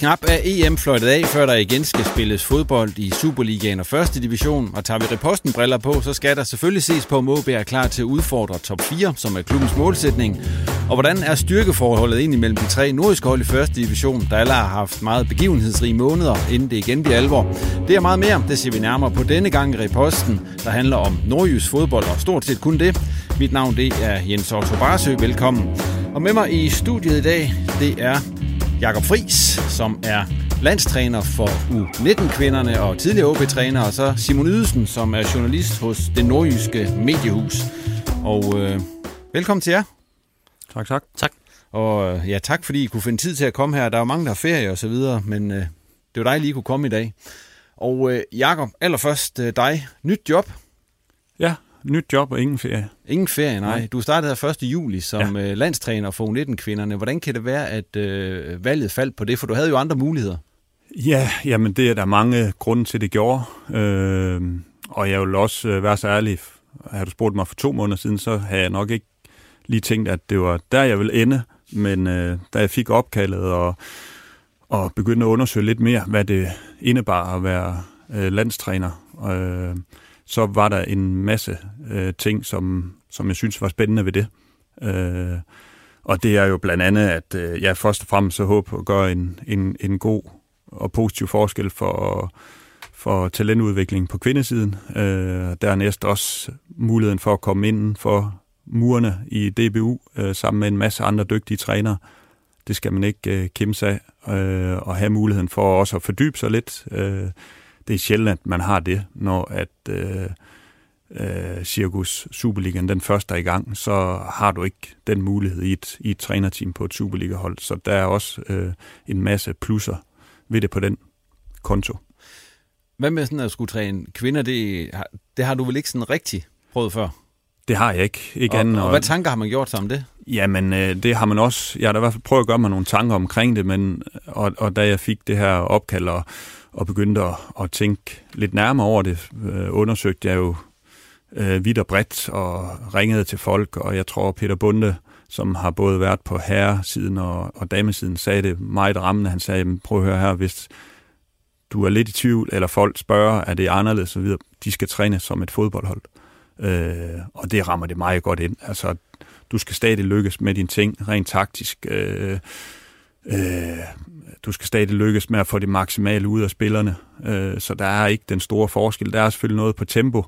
Knap er EM fløjtet af, før der igen skal spilles fodbold i Superligaen og 1. division. Og tager vi repostenbriller på, så skal der selvfølgelig ses på, om OB er klar til at udfordre top 4, som er klubbens målsætning. Og hvordan er styrkeforholdet egentlig mellem de tre nordiske hold i 1. division, der alle har haft meget begivenhedsrige måneder, inden det igen bliver alvor. Det er meget mere, det ser vi nærmere på denne gang i reposten, der handler om nordjysk fodbold og stort set kun det. Mit navn det er Jens Otto Barsø. Velkommen. Og med mig i studiet i dag, det er Jakob Fris, som er landstræner for U19-kvinderne og tidligere OB-træner, og så Simon Ydelsen, som er journalist hos det nordjyske mediehus. Og øh, velkommen til jer. Tak, tak. Tak. Og øh, ja, tak fordi I kunne finde tid til at komme her. Der er jo mange, der har ferie og så videre, men øh, det var dig, lige kunne komme i dag. Og øh, Jakob, allerførst øh, dig. Nyt job. Ja, nyt job og ingen ferie. Ingen ferie, nej. Du startede her 1. juli som ja. landstræner for U19-kvinderne. Hvordan kan det være, at øh, valget faldt på det? For du havde jo andre muligheder. Ja, jamen det er der mange grunde til, det gjorde. Øh, og jeg vil også øh, være så ærlig. Har du spurgt mig for to måneder siden, så havde jeg nok ikke lige tænkt, at det var der, jeg ville ende. Men øh, da jeg fik opkaldet og, og begyndte at undersøge lidt mere, hvad det indebar at være øh, landstræner, øh, så var der en masse øh, ting, som, som jeg synes var spændende ved det. Øh, og det er jo blandt andet, at øh, jeg først og fremmest så håber at gøre en, en, en god og positiv forskel for, for talentudvikling på kvindesiden. Øh, dernæst også muligheden for at komme ind for murene i DBU øh, sammen med en masse andre dygtige trænere. Det skal man ikke øh, kæmpe sig af, øh, og have muligheden for også at fordybe sig lidt. Øh, det er sjældent, at man har det, når at øh, øh, Cirkus Superligaen den første er i gang, så har du ikke den mulighed i et, i et trænerteam på et Superliga-hold. Så der er også øh, en masse plusser ved det på den konto. Hvad med sådan at skulle træne kvinder, det, det har du vel ikke sådan rigtig prøvet før? Det har jeg ikke. ikke og, anden, og, og hvad tanker har man gjort sig om det? Jamen, øh, det har man også. Jeg har da i hvert fald prøvet at gøre mig nogle tanker omkring det, men, og, og da jeg fik det her opkald og, og begyndte at, at tænke lidt nærmere over det, øh, undersøgte jeg jo øh, vidt og bredt og ringede til folk, og jeg tror Peter Bunde, som har både været på herresiden og, og damesiden, sagde det meget rammende. Han sagde, prøv at høre her, hvis du er lidt i tvivl, eller folk spørger, er det anderledes, og videre, de skal træne som et fodboldhold. Øh, og det rammer det meget godt ind. Altså, du skal stadig lykkes med dine ting, rent taktisk. Øh, øh, du skal stadig lykkes med at få det maksimale ud af spillerne. Øh, så der er ikke den store forskel. Der er selvfølgelig noget på tempo,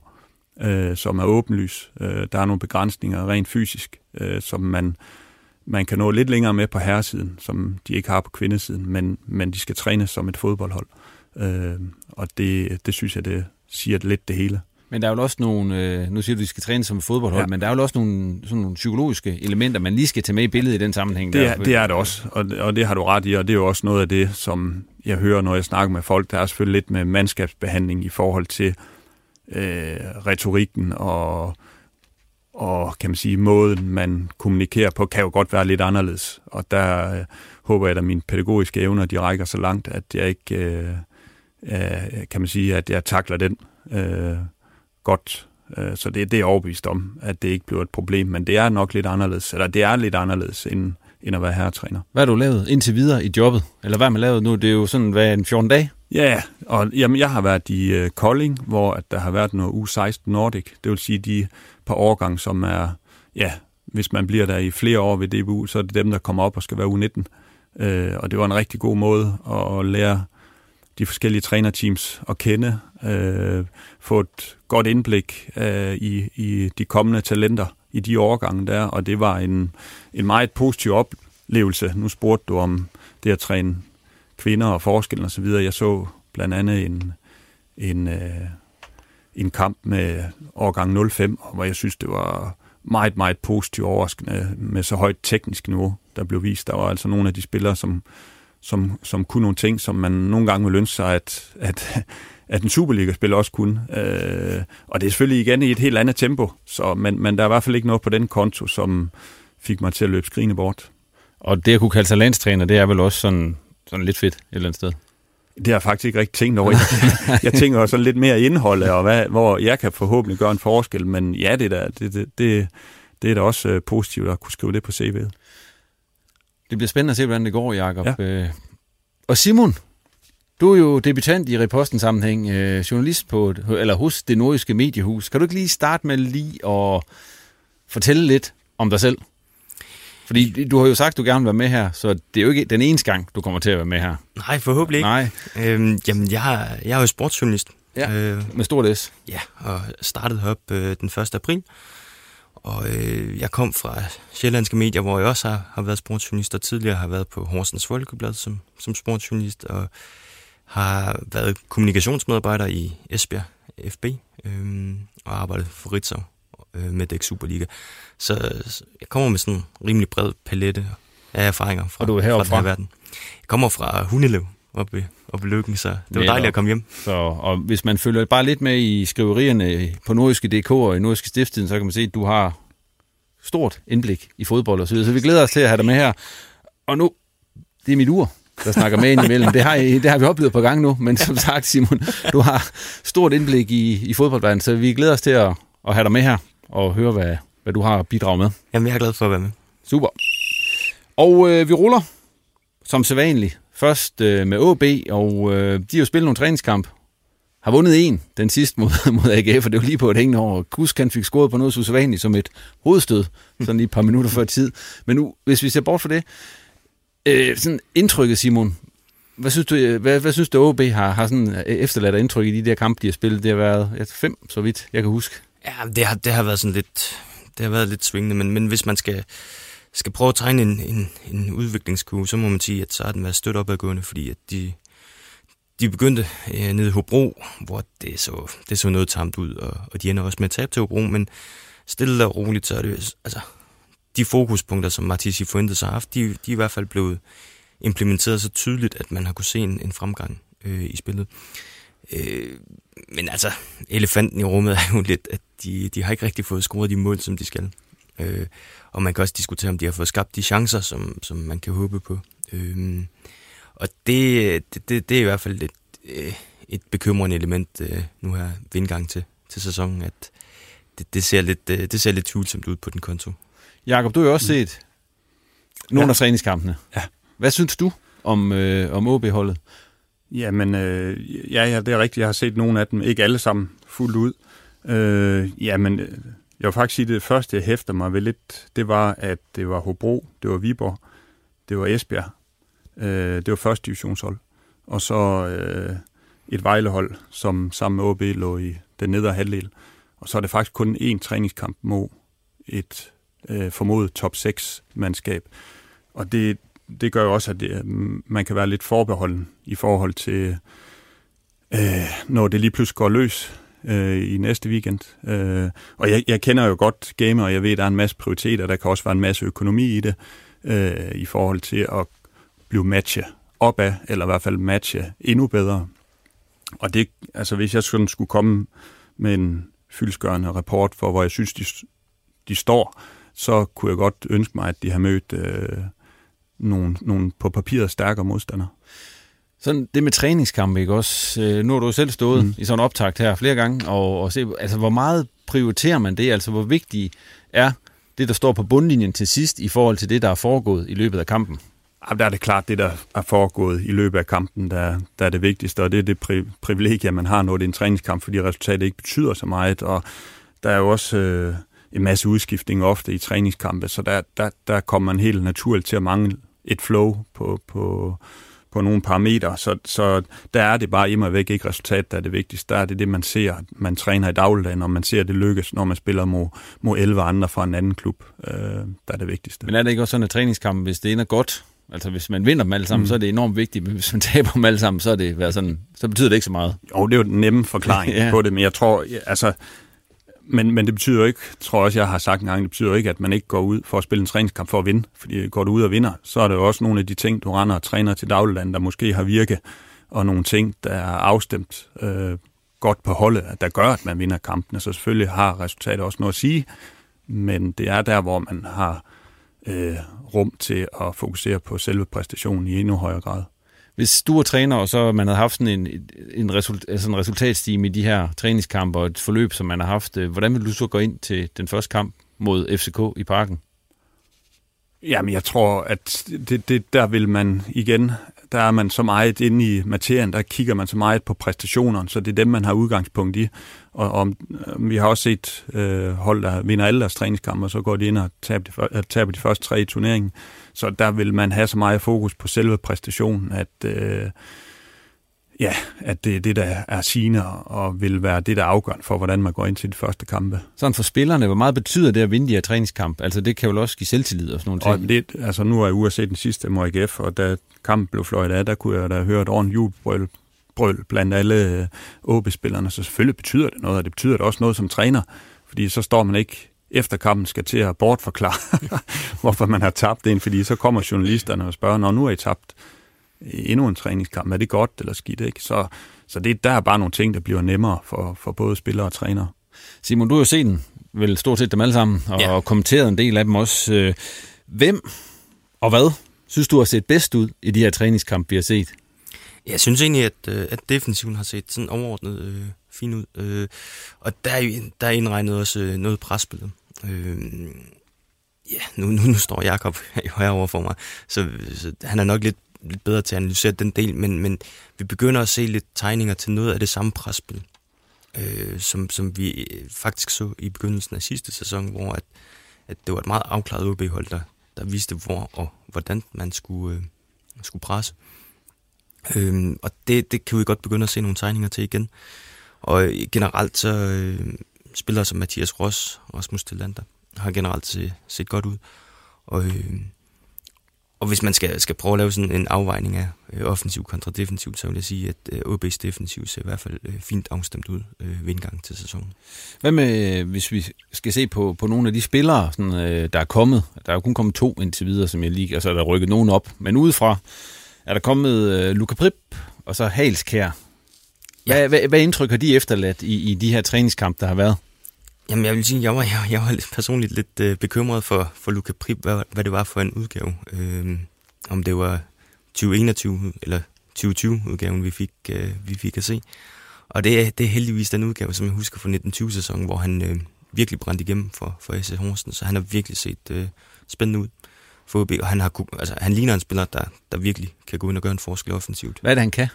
øh, som er åbenlys. Øh, der er nogle begrænsninger rent fysisk, øh, som man, man kan nå lidt længere med på herresiden, som de ikke har på kvindesiden, men, men de skal trænes som et fodboldhold. Øh, og det, det synes jeg, det siger lidt det hele. Men der er jo også nogle, øh, nu siger du, at de skal træne som et fodboldhold, ja. men der er jo også nogle, sådan nogle psykologiske elementer, man lige skal tage med i billedet i den sammenhæng. Det er, der. det, er det også, og, og det har du ret i, og det er jo også noget af det, som jeg hører, når jeg snakker med folk. Der er selvfølgelig lidt med mandskabsbehandling i forhold til øh, retorikken og, og kan man sige, måden, man kommunikerer på, kan jo godt være lidt anderledes. Og der øh, håber jeg, at mine pædagogiske evner, de rækker så langt, at jeg ikke, øh, øh, kan man sige, at jeg takler den øh, godt. Øh, så det, det er overbevist om, at det ikke bliver et problem, men det er nok lidt anderledes, eller det er lidt anderledes end, end at være herretræner. Hvad har du lavet indtil videre i jobbet? Eller hvad har man lavet nu? Det er jo sådan, hvad en 14 dage? Ja, og jamen, jeg har været i uh, Kolding, hvor at der har været noget U16 Nordic. Det vil sige de par årgange, som er, ja, hvis man bliver der i flere år ved DBU, så er det dem, der kommer op og skal være U19. Uh, og det var en rigtig god måde at lære de forskellige trænerteams at kende, øh, få et godt indblik øh, i, i de kommende talenter i de årgange der, og det var en, en meget positiv oplevelse. Nu spurgte du om det at træne kvinder og forskellen osv. Jeg så blandt andet en, en, øh, en kamp med årgang 05, hvor jeg synes, det var meget, meget positivt overraskende med så højt teknisk niveau, der blev vist. Der var altså nogle af de spillere, som, som, som kunne nogle ting, som man nogle gange vil ønske sig, at, at, at en Superliga-spiller også kunne. Øh, og det er selvfølgelig igen i et helt andet tempo, så, men, men der er i hvert fald ikke noget på den konto, som fik mig til at løbe skrigende bort. Og det at kunne kalde sig landstræner, det er vel også sådan sådan lidt fedt et eller andet sted. Det har jeg faktisk ikke rigtig tænkt over. Jeg, jeg tænker også sådan lidt mere indhold, og hvad, hvor jeg kan forhåbentlig gøre en forskel, men ja, det, der, det, det, det, det er da også øh, positivt at kunne skrive det på CV'et. Det bliver spændende at se, hvordan det går, Jacob. Ja. Øh, og Simon, du er jo debutant i reposten sammenhæng, øh, journalist på, eller hos det nordiske mediehus. Kan du ikke lige starte med lige at fortælle lidt om dig selv? Fordi du har jo sagt, at du gerne vil være med her, så det er jo ikke den eneste gang, du kommer til at være med her. Nej, forhåbentlig ikke. Nej. Øhm, jamen, jeg, jeg er jo sportsjournalist. Ja, øh, med stort S. Ja, og startede herop øh, den 1. april. Og øh, jeg kom fra Sjællandske Medier, hvor jeg også har, har været sportsjournalist, og tidligere har været på Horsens Folkeblad som, som sportsjournalist, og har været kommunikationsmedarbejder i Esbjerg FB, øh, og arbejdet for Ritzau øh, med Dæk Superliga. Så, så jeg kommer med sådan en rimelig bred palette af erfaringer fra, og du er fra den her verden. Jeg kommer fra Hundelev oppe i, oppe i Lykken, så det var dejligt at komme hjem. Så, og hvis man følger bare lidt med i skriverierne på nordiske DK og i nordiske stiftstiden, så kan man se, at du har stort indblik i fodbold og så videre. Så vi glæder os til at have dig med her. Og nu, det er mit ur, der snakker med ind imellem. Det har, det har vi oplevet på gang nu, men som sagt, Simon, du har stort indblik i, i fodboldverdenen, så vi glæder os til at, at have dig med her og høre, hvad, hvad du har bidraget med. Jamen, jeg er glad for at være med. Super. Og øh, vi ruller, som sædvanligt, først øh, med AB, og øh, de har jo spillet nogle træningskamp. Har vundet en, den sidste mod, mod AGF, og det var lige på et hængende år. Kusk han fik scoret på noget så usædvanligt som et hovedstød, sådan lige et par minutter før tid. Men nu, hvis vi ser bort fra det, øh, sådan indtrykket, Simon, hvad synes du, øh, hvad, hvad synes du, OB har, har sådan øh, efterladt indtryk i de der kampe, de har spillet? Det har været ja, fem, så vidt jeg kan huske. Ja, det har, det har været sådan lidt, det har været lidt svingende, men, men hvis man skal, skal prøve at tegne en, en, en udviklingskurve, så må man sige, at så har den været stødt opadgående, fordi at de, de begyndte øh, nede i Hobro, hvor det så, det så noget tamt ud, og, og de ender også med at tabe til Hobro, men stille og roligt, så er det altså, de fokuspunkter, som Martisi Fuentes har haft, de, de er i hvert fald blevet implementeret så tydeligt, at man har kunne se en, en fremgang øh, i spillet. Øh, men altså, elefanten i rummet er jo lidt, at de, de har ikke rigtig fået scoret de mål, som de skal. Øh, og man kan også diskutere, om de har fået skabt de chancer, som, som man kan håbe på. Øh, og det, det, det er i hvert fald et, øh, et bekymrende element øh, nu her ved indgang til, til sæsonen, at det, det, ser lidt, det ser lidt tvivlsomt ud på den konto. Jakob, du har jo også set nogle ja. af træningskampene. Ja. Hvad synes du om, øh, om OB-holdet? Jamen, øh, ja, ja, det er rigtigt. Jeg har set nogle af dem. Ikke alle sammen fuldt ud. Øh, jamen, øh, jeg vil faktisk sige, at det første, jeg hæfter mig ved lidt, det var, at det var Hobro, det var Viborg, det var Esbjerg, øh, det var første divisionshold, og så øh, et Vejlehold, som sammen med OB lå i den nedre halvdel. Og så er det faktisk kun én træningskamp mod et øh, formodet top 6-mandskab. Og det, det gør jo også, at det, øh, man kan være lidt forbeholden i forhold til, øh, når det lige pludselig går løs øh, i næste weekend. Øh, og jeg, jeg kender jo godt gamer, og jeg ved, at der er en masse prioriteter, der kan også være en masse økonomi i det, øh, i forhold til at blive matche opad, eller i hvert fald matche endnu bedre. Og det, altså hvis jeg sådan skulle komme med en fyldsgørende rapport for, hvor jeg synes, de, de står, så kunne jeg godt ønske mig, at de har mødt øh, nogle, nogle på papiret stærkere modstandere. Sådan det med træningskampe, ikke også? Øh, nu har du jo selv stået mm. i sådan en optakt her flere gange, og, og se, altså, hvor meget prioriterer man det? Altså, hvor vigtigt er det, der står på bundlinjen til sidst, i forhold til det, der er foregået i løbet af kampen? Ja, der er det klart, det der er foregået i løbet af kampen, der, der er det vigtigste, og det er det pri- privilegie, man har, når det er en træningskamp, fordi resultatet ikke betyder så meget, og der er jo også øh, en masse udskiftning ofte i træningskampe, så der, der, der kommer man helt naturligt til at mangle et flow på, på, på nogle parametre, så, så der er det bare immer væk ikke resultat, der er det vigtigste. Der er det det, man ser, man træner i dagligdagen, og man ser det lykkes, når man spiller mod, mod 11 andre fra en anden klub. Øh, der er det vigtigste. Men er det ikke også sådan, at træningskampen, hvis det ender godt, altså hvis man vinder dem alle sammen, mm. så er det enormt vigtigt, men hvis man taber dem alle sammen, så, er det været sådan, så betyder det ikke så meget. Jo, det er jo den nemme forklaring ja. på det, men jeg tror, altså, men, men det betyder jo ikke, tror jeg også, jeg har sagt en gang, det betyder jo ikke, at man ikke går ud for at spille en træningskamp for at vinde. Fordi går du ud og vinder, så er det jo også nogle af de ting, du render og træner til dagligdagen, der måske har virke, og nogle ting, der er afstemt øh, godt på holdet, der gør, at man vinder kampene. Så selvfølgelig har resultatet også noget at sige, men det er der, hvor man har øh, rum til at fokusere på selve præstationen i endnu højere grad. Hvis du er træner, og så man har haft sådan en, en, result, altså en resultatstime i de her træningskampe og et forløb, som man har haft, øh, hvordan vil du så gå ind til den første kamp mod FCK i parken? Jamen, jeg tror, at det, det, der vil man igen, der er man så meget inde i materien, der kigger man så meget på præstationerne, så det er dem, man har udgangspunkt i. Og, og vi har også set øh, hold, der vinder alle deres træningskampe, og så går de ind og taber de, taber de første tre i turneringen. Så der vil man have så meget fokus på selve præstationen, at, øh, ja, at det er det, der er sigende, og vil være det, der er afgørende for, hvordan man går ind til de første kampe. Sådan for spillerne, hvor meget betyder det at vinde de her træningskamp? Altså det kan jo også give selvtillid og sådan nogle ting. Og det, altså nu er jeg se den sidste MOGF, og da kampen blev fløjt af, der kunne jeg da høre et ordentligt jubelbrøl brøl blandt alle OB-spillerne, så selvfølgelig betyder det noget, og det betyder det også noget som træner, fordi så står man ikke efter kampen skal til at bortforklare, hvorfor man har tabt det, fordi så kommer journalisterne og spørger, når nu er I tabt endnu en træningskamp, er det godt eller skidt, ikke? Så, så det, der er bare nogle ting, der bliver nemmere for, for både spillere og trænere. Simon, du har jo set den, vel stort set dem alle sammen, og ja. kommenteret en del af dem også. Øh, hvem og hvad synes du har set bedst ud i de her træningskampe, vi har set? Jeg synes egentlig, at, øh, at defensiven har set sådan overordnet øh, fint ud. Øh, og der er, der er indregnet også øh, noget presspillet. Øh, ja, nu, nu, nu står Jakob herovre for mig, så, så han er nok lidt, lidt bedre til at analysere den del, men, men vi begynder at se lidt tegninger til noget af det samme presspil, øh, som, som vi øh, faktisk så i begyndelsen af sidste sæson, hvor at, at det var et meget afklaret OB-hold, der, der viste, hvor og hvordan man skulle, øh, skulle presse. Øhm, og det, det kan vi godt begynde at se nogle tegninger til igen. Og øh, generelt så øh, spillere som Mathias Ross og Rasmus Tillander har generelt set, set godt ud. Og, øh, og hvis man skal, skal prøve at lave sådan en afvejning af øh, offensiv kontra defensiv, så vil jeg sige, at øh, OB's defensiv ser i hvert fald øh, fint afstemt ud øh, ved indgangen til sæsonen. Hvad med, hvis vi skal se på, på nogle af de spillere, sådan, øh, der er kommet? Der er jo kun kommet to indtil videre, som jeg lige, altså der er rykket nogen op. Men udefra er der kommet øh, Luca Prip og så Halskær. Hvad, ja. hvad, hvad indtryk har de efterladt i, i de her træningskampe, der har været? Jamen, jeg vil sige, jeg var, jeg, jeg var personligt lidt øh, bekymret for, for Luca Prip, hvad, hvad det var for en udgave. Øh, om det var 2021 eller 2020-udgaven, vi fik, øh, vi fik at se. Og det er, det er heldigvis den udgave, som jeg husker fra 1920-sæsonen, hvor han øh, virkelig brændte igennem for, for S.S. Horsten, så han har virkelig set øh, spændende ud for OB, og han, har, altså, han ligner en spiller, der, der virkelig kan gå ind og gøre en forskel offensivt. Hvad er det, han kan?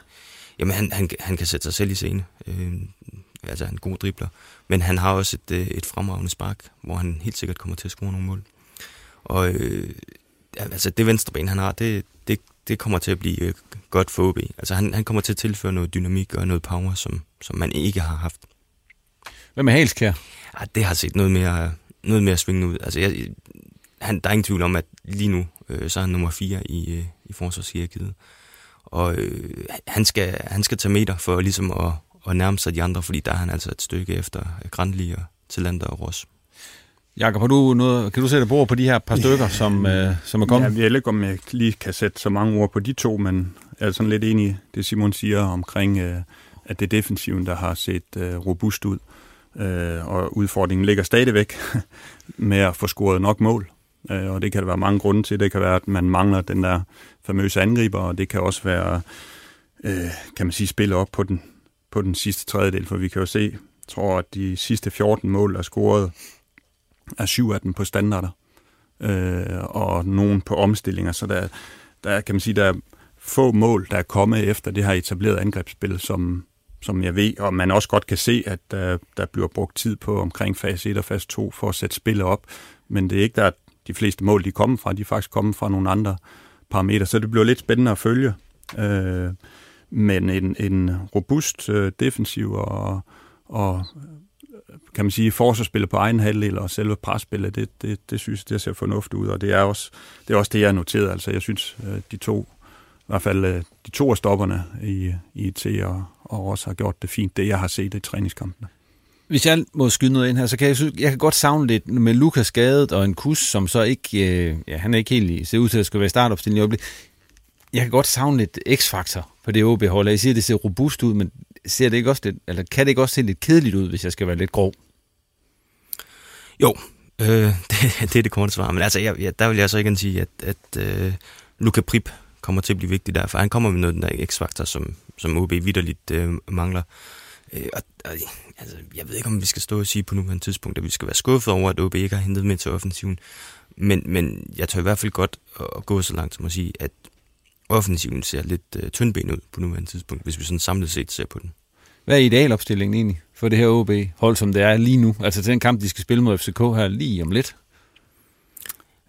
Jamen, han, han, han kan sætte sig selv i scene. Øh, altså, en god dribler. Men han har også et, øh, et fremragende spark, hvor han helt sikkert kommer til at score nogle mål. Og øh, altså, det venstreben, han har, det, det, det kommer til at blive øh, godt for OB. Altså, han, han kommer til at tilføre noget dynamik og noget power, som, som man ikke har haft. Hvad med Halskær? Ja, det har set noget mere, noget mere svingende ud. Altså, jeg, han, der er ingen tvivl om, at lige nu, øh, så er han nummer 4 i, øh, i forsvarshierarkiet. Og øh, han, skal, han skal tage meter for ligesom at, at nærme sig de andre, fordi der er han altså et stykke efter Grandli og Tillander og Ross. Jakob, har du noget, kan du sætte ord på de her par stykker, som, øh, som er kommet? Ja, jeg ved ikke, om jeg lige kan sætte så mange ord på de to, men jeg er sådan lidt enig i det, Simon siger omkring, øh, at det er defensiven, der har set øh, robust ud. Øh, og udfordringen ligger stadigvæk med at få scoret nok mål. Øh, og det kan der være mange grunde til. Det kan være, at man mangler den der famøse angriber, og det kan også være, øh, kan man sige, spille op på den, på den sidste tredjedel, for vi kan jo se, jeg tror, at de sidste 14 mål er scoret, er syv af dem på standarder, øh, og nogen på omstillinger, så der, der kan man sige, der er få mål, der er kommet efter det her etablerede angrebsspil, som, som jeg ved, og man også godt kan se, at der, der bliver brugt tid på omkring fase 1 og fase 2 for at sætte spillet op, men det er ikke der, de fleste mål, de kommer fra, de er faktisk kommet fra nogle andre parametre, så det bliver lidt spændende at følge. Øh, men en, en robust øh, defensiv og, og øh, kan man sige, forsvarsspillet på egen halvdel og selve presspillet, det, det, det synes det ser fornuftigt ud, og det er også det, er også det jeg har noteret. Altså, jeg synes, øh, de to, i hvert fald øh, de to af stopperne i, i IT og, og også har gjort det fint, det jeg har set i træningskampene. Hvis jeg må skyde noget ind her, så kan jeg, jeg kan godt savne lidt med Lukas skadet og en kus, som så ikke, øh, ja, han er ikke helt i, ser ud til at skulle være startopstilling i øjeblik. Jeg kan godt savne lidt x-faktor på det OB-hold. Jeg siger, at det ser robust ud, men ser det ikke også lidt, eller kan det ikke også se lidt kedeligt ud, hvis jeg skal være lidt grov? Jo, øh, det, det er det korte svar. Men altså, jeg, jeg, der vil jeg så ikke sige, at, at øh, Luka Prip kommer til at blive vigtig der, for han kommer med noget den der x-faktor, som, som OB vidderligt øh, mangler. Øh, og, og, altså, jeg ved ikke, om vi skal stå og sige på nuværende tidspunkt, at vi skal være skuffet over, at OB ikke har hentet med til offensiven. Men, men jeg tør i hvert fald godt at gå så langt som at sige, at offensiven ser lidt øh, tyndben ud på nuværende tidspunkt, hvis vi sådan samlet set ser på den. Hvad er idealopstillingen egentlig for det her OB-hold, som det er lige nu? Altså til den kamp, de skal spille mod FCK her lige om lidt.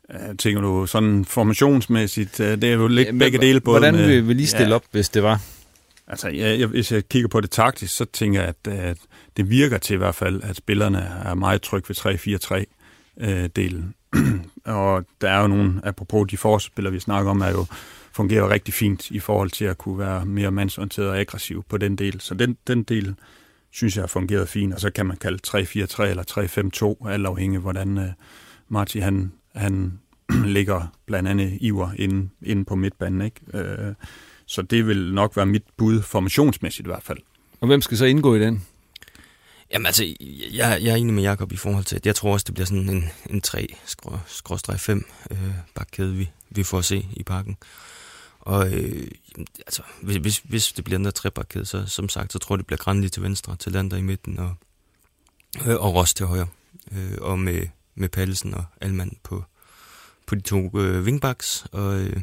Jeg tænker du sådan formationsmæssigt, øh, det er jo lidt ja, begge dele. Både hvordan vil vi lige stille ja, op, hvis det var? Altså, ja, jeg, hvis jeg kigger på det taktisk, så tænker jeg, at, at det virker til i hvert fald, at spillerne er meget trygge ved 3-4-3-delen. Øh, og der er jo nogle, apropos de forsvarsspillere, vi snakker om, er jo fungerer rigtig fint i forhold til at kunne være mere mandsorienteret og aggressiv på den del. Så den, den del synes jeg har fungeret fint, og så kan man kalde 3-4-3 eller 3-5-2, alt afhængig hvordan uh, Marti han, han ligger blandt andet Iver inde, inde på midtbanen. Ikke? Uh, så det vil nok være mit bud, formationsmæssigt i hvert fald. Og hvem skal så indgå i den? Jamen altså, jeg, jeg er enig med Jakob i forhold til, at jeg tror også, det bliver sådan en, en 3-5 øh, bakkæde, vi, vi får at se i parken. Og øh, altså, hvis, hvis det bliver den der trebakkæde, så som sagt, så tror jeg, det bliver Grandi til venstre, til Lander i midten og, øh, og Ross til højre. Øh, og med, med Pallesen og Alman på, på de to øh, wingbacks. Og øh,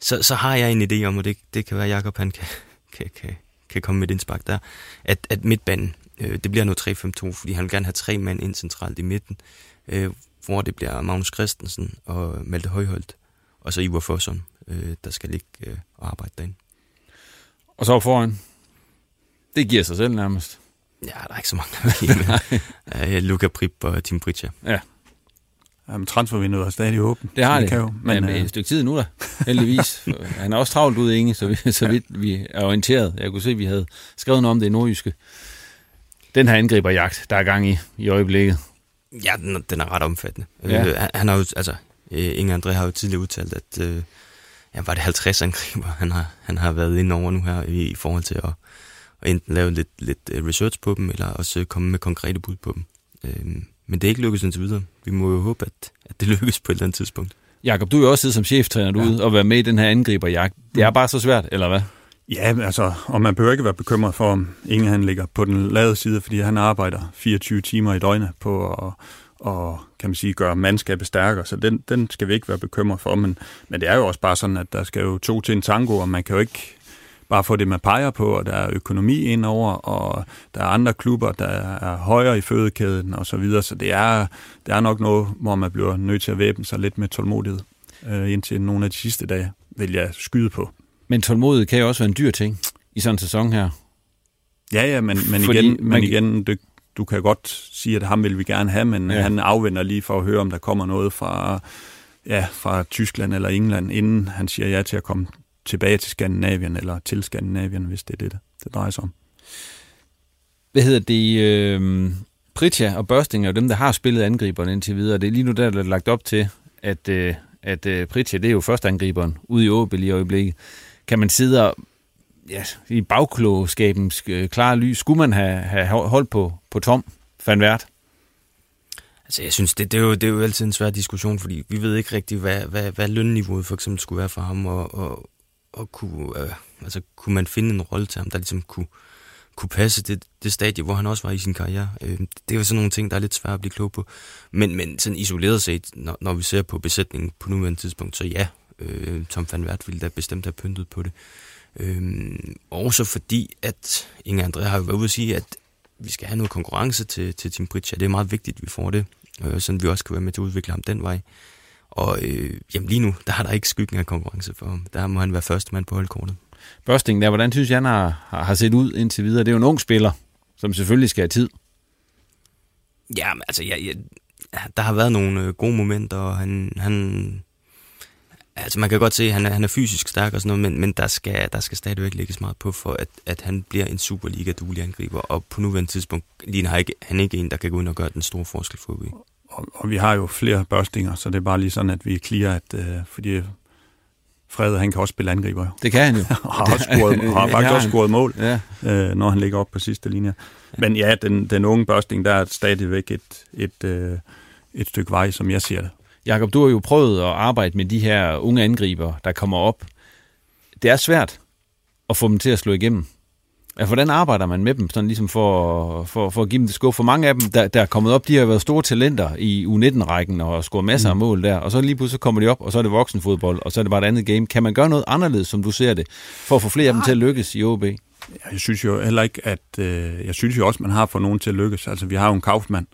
så, så har jeg en idé om, og det, det kan være, at Jacob han kan, kan, kan, kan komme med et indspark der, at, at midtbanen, øh, det bliver nu 3-5-2, fordi han vil gerne have tre mand ind centralt i midten, øh, hvor det bliver Magnus Christensen og Malte Højholdt, og så Ivar Fossum, øh, der skal ligge øh, og arbejde derinde. Og så foran? Det giver sig selv nærmest. Ja, der er ikke så mange, der vil uh, Luka Prip og Tim Pritja. Ja. Jamen, transfervinduet er stadig åbent. Det har det. Kan jo, men, men øh, et stykke tid nu da, heldigvis. Han er også travlt ude, Inge, så, vi, så vidt vi er orienteret. Jeg kunne se, at vi havde skrevet noget om det i nordjyske. Den her angriberjagt, der er gang i i øjeblikket. Ja, den, den er ret omfattende. Ja. Øh, han, har jo, altså, øh, Inge André har jo tidligere udtalt, at øh, ja, var det 50 angriber, han har, han har været inde over nu her i, i forhold til at, at enten lave lidt, lidt øh, research på dem, eller også komme med konkrete bud på dem. Øh, men det er ikke lykkedes indtil videre. Vi må jo håbe, at, at det lykkes på et eller andet tidspunkt. Jakob, du er jo også siddet som cheftræner ja. og være med i den her angriberjagt. Det er bare så svært, eller hvad? Ja, altså, og man behøver ikke være bekymret for, om Inge han ligger på den lade side, fordi han arbejder 24 timer i døgnet på at, og kan man sige, gøre mandskabet stærkere, så den, den skal vi ikke være bekymret for, men, men det er jo også bare sådan, at der skal jo to til en tango, og man kan jo ikke bare få det, man peger på, og der er økonomi indover, og der er andre klubber, der er højere i fødekæden og så videre, så det er, det er nok noget, hvor man bliver nødt til at væbne sig lidt med tålmodighed øh, indtil nogle af de sidste dage, vil jeg skyde på. Men tålmodighed kan jo også være en dyr ting i sådan en sæson her. Ja, ja, men, men igen, men igen det, du kan godt sige, at ham vil vi gerne have, men ja. han afvender lige for at høre, om der kommer noget fra, ja, fra Tyskland eller England, inden han siger ja til at komme tilbage til Skandinavien, eller til Skandinavien, hvis det er det, det drejer sig om. Hvad hedder det? Øh, Pritja og Børsting er jo dem, der har spillet angriberen indtil videre. Det er lige nu, der er lagt op til, at, øh, at øh, Pritja, det er jo første angriberen ude i Åbel i øjeblikket. Kan man sidde og ja, i bagklogskabens øh, klare lys, skulle man have, have holdt på, på Tom Van Vært? Altså, jeg synes, det, det, er jo, det er jo altid en svær diskussion, fordi vi ved ikke rigtigt, hvad, hvad, hvad lønniveauet for eksempel skulle være for ham, og, og, og kunne, øh, altså, kunne man finde en rolle til ham, der ligesom kunne, kunne passe det, det stadie, hvor han også var i sin karriere. Øh, det er jo sådan nogle ting, der er lidt svært at blive klog på. Men, men sådan isoleret set, når, når vi ser på besætningen på nuværende tidspunkt, så ja, øh, Tom van Wert ville da bestemt have pyntet på det. Øh, også fordi, at Inge André har jo været ude at sige, at vi skal have noget konkurrence til, til Team Pritchard. det er meget vigtigt, at vi får det, øh, så vi også kan være med til at udvikle ham den vej. Og øh, jamen lige nu, der har der ikke skyggen af konkurrence for ham. Der må han være første mand på holdkortet. Børsting der, hvordan synes jeg, han har, har set ud indtil videre? Det er jo en ung spiller, som selvfølgelig skal have tid. Ja, men altså, jeg, jeg, der har været nogle øh, gode momenter, og han, han altså man kan godt se, at han er, han er fysisk stærk og sådan noget, men, men der, skal, der skal stadigvæk lægges meget på, for at, at han bliver en Superliga-duelig angriber, og på nuværende tidspunkt ligner han ikke, han ikke en, der kan gå ind og gøre den store forskel for OB. Og, og vi har jo flere børstinger, så det er bare lige sådan, at vi er clear, at, øh, fordi Frede, han kan også spille angriber. Det kan han jo. og har, også scoret, har faktisk også scoret mål, ja. øh, når han ligger op på sidste linje. Men ja, den, den unge børsting, der er stadigvæk et, et, øh, et stykke vej, som jeg ser det. Jakob, du har jo prøvet at arbejde med de her unge angriber, der kommer op. Det er svært at få dem til at slå igennem. Ja, hvordan arbejder man med dem, sådan ligesom for, for, for at give dem det skub? For mange af dem, der, der er kommet op, de har været store talenter i U19-rækken og scoret masser mm. af mål der, og så lige pludselig kommer de op, og så er det voksenfodbold, og så er det bare et andet game. Kan man gøre noget anderledes, som du ser det, for at få flere af dem til at lykkes i OB? Jeg synes jo heller ikke, at... Øh, jeg synes jo også, man har fået nogen til at lykkes. Altså, vi har jo en Kaufmann.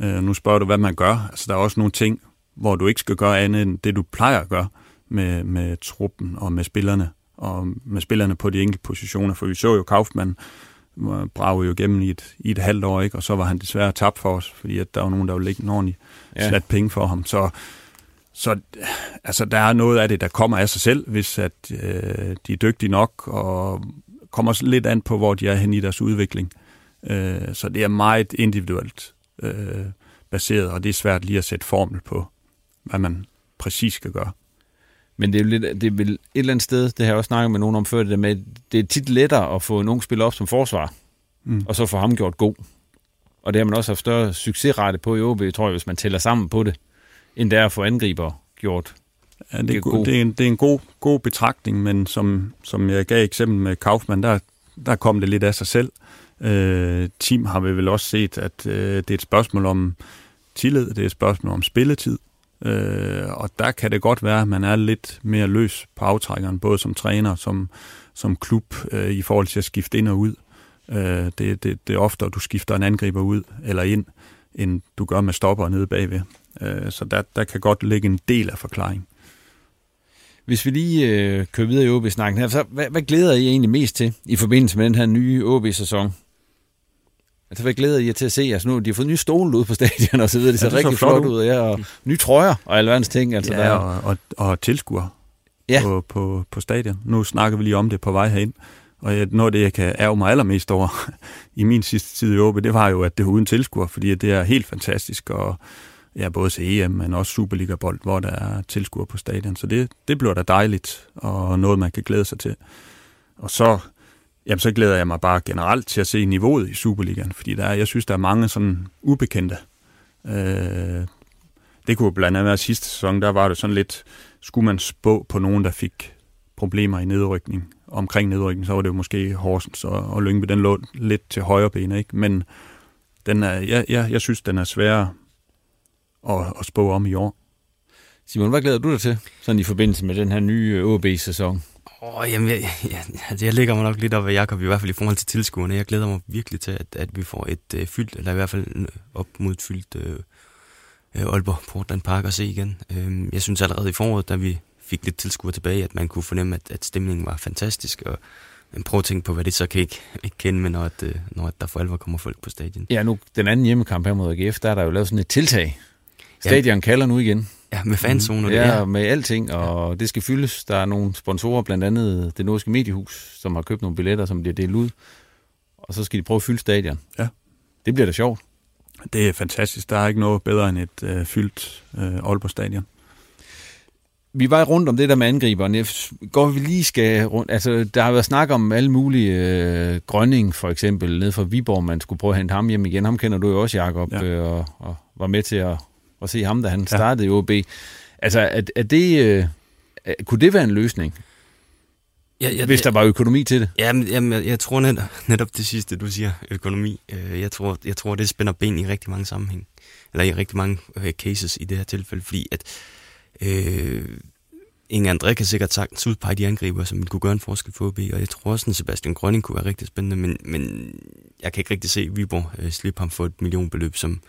Øh, nu spørger du, hvad man gør. Altså, der er også nogle ting, hvor du ikke skal gøre andet end det, du plejer at gøre med, med truppen og med spillerne, og med spillerne på de enkelte positioner. For vi så jo Kaufmann brage jo igennem i et, i et halvt år, ikke? og så var han desværre tabt for os, fordi at der var nogen, der ville lægge en ordentlig ja. slat penge for ham. Så, så altså, der er noget af det, der kommer af sig selv, hvis at, øh, de er dygtige nok, og kommer lidt an på, hvor de er hen i deres udvikling. Øh, så det er meget individuelt øh, baseret, og det er svært lige at sætte formel på hvad man præcis skal gøre. Men det er jo lidt, det er vel et eller andet sted, det har jeg også snakket med nogen om før, det der med, det er tit lettere at få en ung spiller op som forsvar, mm. og så få ham gjort god. Og det har man også haft større succesrate på i OB, tror jeg, hvis man tæller sammen på det, end det er at få angriber gjort Ja, det er, god. Det er en, det er en god, god betragtning, men som, som jeg gav eksempel med Kaufmann, der, der kom det lidt af sig selv. Øh, team har vi vel også set, at øh, det er et spørgsmål om tillid, det er et spørgsmål om spilletid, Øh, og der kan det godt være, at man er lidt mere løs på aftrækkeren, både som træner som som klub, øh, i forhold til at skifte ind og ud. Øh, det, det, det er oftere, at du skifter en angriber ud eller ind, end du gør med stopper nede bagved. Øh, så der, der kan godt ligge en del af forklaringen. Hvis vi lige øh, kører videre i OB-snakken her, så hvad, hvad glæder I egentlig mest til i forbindelse med den her nye OB-sæson? Altså, hvad glæder jer til at se? Altså, nu, de har fået nye stole ud på stadion og så videre. Det ser ja, det rigtig flot, flot ud. Ja, og nye trøjer og alverdens ting. Altså, ja, der... og, og, og tilskuere ja. på, på, på stadion. Nu snakker vi lige om det på vej herind. Og noget af det, jeg kan ærge mig allermest over i min sidste tid i OB, det var jo, at det var uden tilskuer, fordi det er helt fantastisk, og ja, både til EM, men også Superliga-bold, hvor der er tilskuer på stadion. Så det, det bliver da dejligt, og noget, man kan glæde sig til. Og så Jamen, så glæder jeg mig bare generelt til at se niveauet i Superligaen, fordi der er, jeg synes, der er mange sådan ubekendte. Øh, det kunne blandt andet være sidste sæson, der var det sådan lidt, skulle man spå på nogen, der fik problemer i nedrykning, omkring nedrykning, så var det jo måske Horsens og, og Lyngby, den lå lidt til højre ben, ikke? Men den er, jeg, jeg, jeg synes, den er svær at, at spå om i år. Simon, hvad glæder du dig til, sådan i forbindelse med den her nye OB-sæson? Åh, oh, jamen, jeg, jeg, altså, jeg ligger mig nok lidt op af Jacob, i hvert fald i forhold til tilskuerne. Jeg glæder mig virkelig til, at, at vi får et øh, fyldt, eller i hvert fald øh, op mod et fyldt øh, øh, Aalborg Portland Park at se igen. Øh, jeg synes allerede i foråret, da vi fik lidt tilskuere tilbage, at man kunne fornemme, at, at stemningen var fantastisk, og men prøv at tænke på, hvad det så kan ikke, ikke kende med, når, at, øh, når at der for alvor kommer folk på stadion. Ja, nu den anden hjemmekamp her mod AGF, der er der jo lavet sådan et tiltag. Stadion ja. kalder nu igen. Ja, med fanzoner. Mm, ja, med alting, og ja. det skal fyldes. Der er nogle sponsorer, blandt andet det nordiske mediehus, som har købt nogle billetter, som bliver delt ud. Og så skal de prøve at fylde stadion. Ja. Det bliver da sjovt. Det er fantastisk. Der er ikke noget bedre end et øh, fyldt øh, Aalborg Stadion. vi var rundt om det der med angriberne. Jeg går vi lige skal rundt. Altså, der har været snak om alle mulige øh, Grønning, for eksempel, ned fra Viborg, man skulle prøve at hente ham hjem igen. Ham kender du jo også, Jacob, ja. øh, og, og, var med til at, at se ham, da han startede ja. i OB. Altså, er, er det, øh, kunne det være en løsning? Ja, ja, hvis der var økonomi til det? Jamen, jamen jeg, jeg tror netop, netop det sidste, du siger, økonomi. Øh, jeg, tror, jeg tror, det spænder ben i rigtig mange sammenhæng. Eller i rigtig mange øh, cases i det her tilfælde, fordi at øh, Inge André kan sikkert sagtens udpege de angriber, som kunne gøre en forskel for OB, og jeg tror også, at Sebastian Grønning kunne være rigtig spændende, men, men jeg kan ikke rigtig se Viborg øh, slippe ham for et millionbeløb, som,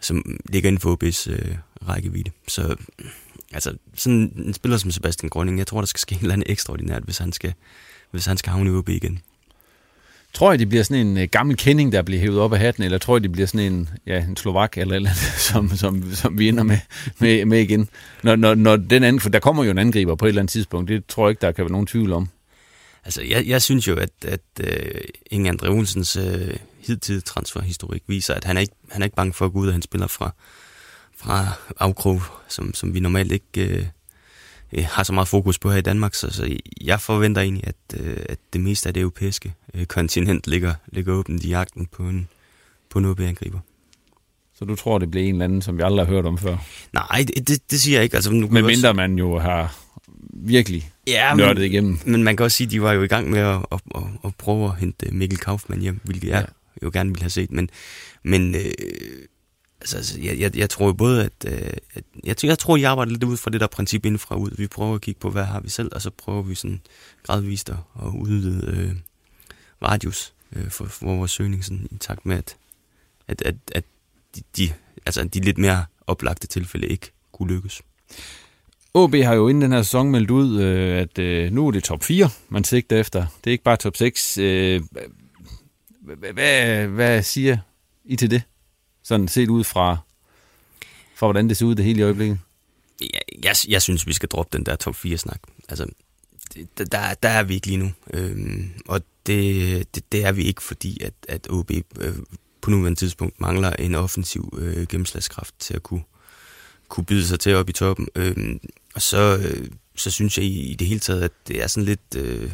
som ligger inden for OB's øh, rækkevidde. Så altså, sådan en spiller som Sebastian Grønning, jeg tror, der skal ske en eller andet ekstraordinært, hvis han skal, hvis han skal havne i OB igen. Tror I, det bliver sådan en uh, gammel kending, der bliver hævet op af hatten, eller tror I, det bliver sådan en, ja, en slovak eller eller andet, som, som, som vi ender med, med, med igen? Når, når, når den anden, for der kommer jo en angriber på et eller andet tidspunkt, det tror jeg ikke, der kan være nogen tvivl om. Altså, jeg, jeg synes jo, at, at uh, Inge André Olsens uh, hidtidige transferhistorik viser, at han er, ikke, han er ikke bange for at gå ud af hans spiller fra, fra afkrog, som, som vi normalt ikke uh, øh, har så meget fokus på her i Danmark, så, så jeg forventer egentlig, at, øh, at det meste af det europæiske øh, kontinent ligger, ligger åbent i jagten på en, på en OB-angriber. Så du tror, det bliver en eller anden, som vi aldrig har hørt om før? Nej, det, det, det siger jeg ikke. Altså, nu Men mindre også... man jo har virkelig ja, nørdet men, igennem. Men man kan også sige, at de var jo i gang med at, at, at, at prøve at hente Mikkel Kaufmann hjem, hvilket ja jo gerne ville have set. Men, men øh, Altså, altså jeg, jeg, jeg tror jo både, at, øh, at jeg, jeg tror, jeg arbejder lidt ud fra det der princip indfra ud. Vi prøver at kigge på, hvad har vi selv, og så prøver vi sådan gradvist at, at udvide øh, radius øh, for, for vores søgning, sådan, i takt med, at, at, at, at de, de, altså, de lidt mere oplagte tilfælde ikke kunne lykkes. OB har jo inden den her sæson meldt ud, øh, at øh, nu er det top 4, man sigter efter. Det er ikke bare top 6. Hvad, hvad siger I til det? Sådan set ud fra, fra hvordan det ser ud det hele i øjeblikket? Jeg, jeg, jeg synes, vi skal droppe den der top 4-snak. Altså, det, der, der er vi ikke lige nu. Øhm, og det, det, det er vi ikke, fordi at, at OB øh, på nuværende tidspunkt mangler en offensiv øh, gennemslagskraft til at kunne, kunne byde sig til op i toppen. Øhm, og så, øh, så synes jeg i, i det hele taget, at det er sådan lidt... Øh,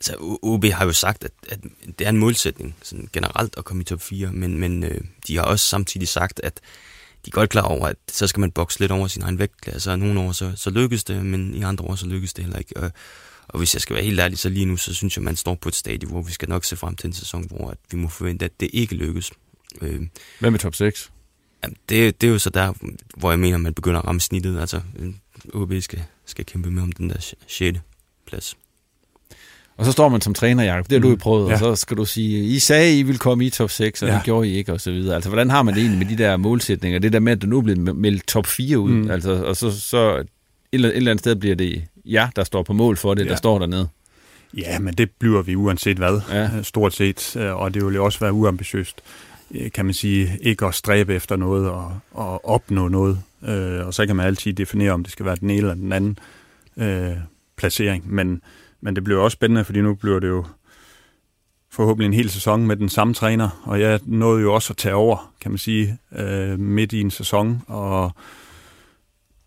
Altså, OB har jo sagt, at, at det er en målsætning sådan generelt at komme i top 4, men, men øh, de har også samtidig sagt, at de er godt klar over, at så skal man bokse lidt over sin egen vægtklasse, og nogle år så, så lykkes det, men i andre år så lykkes det heller ikke. Og, og hvis jeg skal være helt ærlig, så lige nu, så synes jeg, man står på et stadie, hvor vi skal nok se frem til en sæson, hvor at vi må forvente, at det ikke lykkes. Øh, Hvad med top 6? Jamen, det, det er jo så der, hvor jeg mener, man begynder at ramme snittet. Altså, OB skal, skal kæmpe med om den der 6. plads. Og så står man som træner, Jacob. Det har mm. du jo prøvet. Ja. Og så skal du sige, I sagde, I ville komme i top 6, og ja. det gjorde I ikke, og så videre. Altså, hvordan har man det egentlig med de der målsætninger? Det der med, at der nu er blevet meldt top 4 ud. Mm. Altså, og så, så et, eller, et eller andet sted bliver det ja, der står på mål for det, ja. der står dernede. Ja, men det bliver vi uanset hvad, ja. stort set. Og det vil jo også være uambitiøst, kan man sige, ikke at stræbe efter noget og, og opnå noget. Øh, og så kan man altid definere, om det skal være den ene eller den anden øh, placering. Men men det bliver også spændende, fordi nu bliver det jo forhåbentlig en hel sæson med den samme træner, og jeg nåede jo også at tage over, kan man sige, øh, midt i en sæson, og,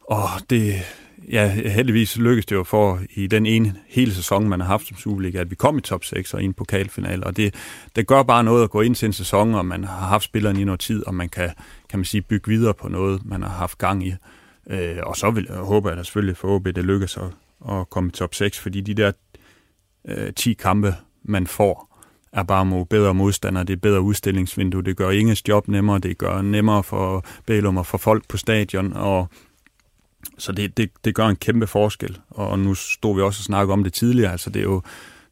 og det, ja, heldigvis lykkedes det jo for i den ene hele sæson, man har haft som Superliga, at vi kom i top 6 og i en pokalfinal, og det, det gør bare noget at gå ind til en sæson, og man har haft spilleren i noget tid, og man kan, kan man sige, bygge videre på noget, man har haft gang i. Øh, og så vil, jeg håber jeg da selvfølgelig for OB, det lykkes at, at komme i top 6, fordi de der øh, 10 kampe, man får, er bare mod bedre modstandere, det er bedre udstillingsvindue, det gør Inges job nemmere, det gør nemmere for Bælum og for folk på stadion, og så det, det, det gør en kæmpe forskel, og nu stod vi også og snakkede om det tidligere, altså det er jo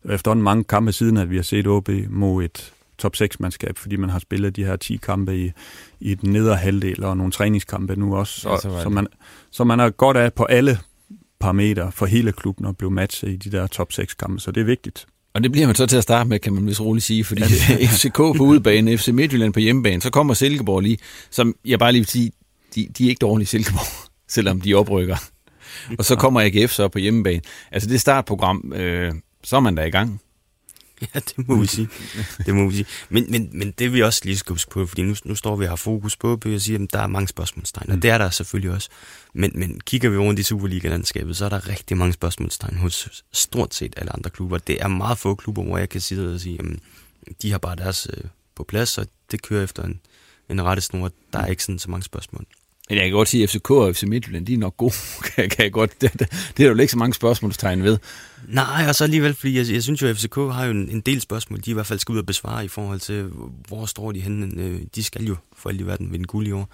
efterhånden mange kampe siden, at vi har set OB mod et top 6-mandskab, fordi man har spillet de her 10 kampe i, i den nedre halvdel, og nogle træningskampe nu også, så, ja, så, så, man, så man er godt af på alle parametre for hele klubben at blive matchet i de der top 6 kampe, så det er vigtigt. Og det bliver man så til at starte med, kan man vist roligt sige, fordi FCK på udebane, FC Midtjylland på hjemmebane, så kommer Silkeborg lige, som jeg bare lige vil sige, de, de er ikke dårlige Silkeborg, selvom de oprykker. Og så kommer AGF så på hjemmebane. Altså det startprogram, øh, så er man da i gang. Ja, det må vi sige. Det må vi sige. Men, men, men det vi også lige skal huske på, fordi nu, nu står vi og har fokus på, og jeg siger, at der er mange spørgsmålstegn, og det er der selvfølgelig også. Men, men kigger vi rundt i Superliga-landskabet, så er der rigtig mange spørgsmålstegn hos stort set alle andre klubber. Det er meget få klubber, hvor jeg kan sidde og sige, at de har bare deres øh, på plads, og det kører efter en, en rette snor. Der er ikke sådan så mange spørgsmål. Men jeg kan godt sige, at FCK og FC Midtjylland, de er nok gode. kan, kan jeg godt. Det, det, det er jo ikke så mange spørgsmålstegn ved. Nej, og så alligevel, fordi jeg, jeg synes jo, at FCK har jo en, en del spørgsmål, de i hvert fald skal ud og besvare i forhold til, hvor står de henne. Øh, de skal jo for alt i verden vinde guld i år.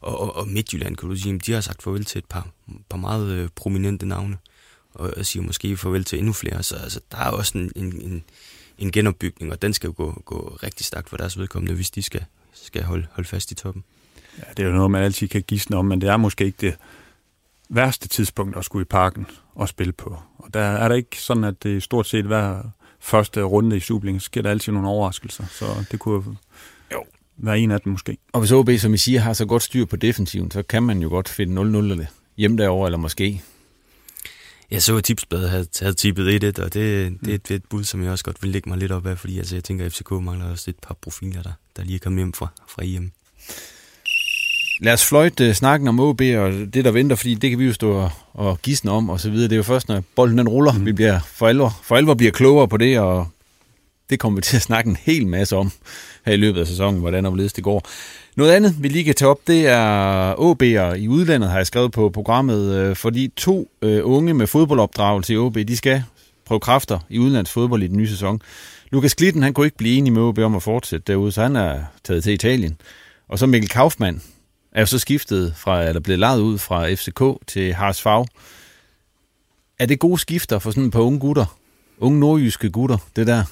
Og, og, og Midtjylland, kan du sige, de har sagt farvel til et par, par meget øh, prominente navne, og og siger måske farvel til endnu flere. Så altså, der er også en, en, en, en genopbygning, og den skal jo gå, gå rigtig stærkt for deres vedkommende, hvis de skal, skal holde, holde fast i toppen. Ja, det er jo noget, man altid kan gisne om, men det er måske ikke det værste tidspunkt at skulle i parken og spille på. Og der er der ikke sådan, at det stort set hver første runde i Superligaen, sker der altid nogle overraskelser. Så det kunne jo være en af dem måske. Og hvis OB, som I siger, har så godt styr på defensiven, så kan man jo godt finde 0-0 eller hjemme derovre, eller måske. Jeg så, at Tipsbladet havde, havde tippet 1 og det, det er et, et bud, som jeg også godt vil lægge mig lidt op af, fordi altså, jeg tænker, at FCK mangler også et par profiler, der, der lige er kommet hjem fra, fra IM. Lad os fløjte snakken om OB og det, der venter, fordi det kan vi jo stå og, og gisne om og så videre. Det er jo først, når bolden den ruller, mm. vi bliver for alvor, for alvor bliver klogere på det, og det kommer vi til at snakke en hel masse om her i løbet af sæsonen, hvordan og hvorledes det går. Noget andet, vi lige kan tage op, det er OB'er i udlandet, har jeg skrevet på programmet, øh, fordi to øh, unge med fodboldopdragelse i OB, de skal prøve kræfter i udlands fodbold i den nye sæson. Lukas Glitten, han kunne ikke blive enig med OB om at fortsætte derude, så han er taget til Italien. Og så Mikkel Kaufmann, er jo så skiftet fra, eller blevet lejet ud fra FCK til Harsfag. Er det gode skifter for sådan et par unge gutter? Unge nordjyske gutter, det der?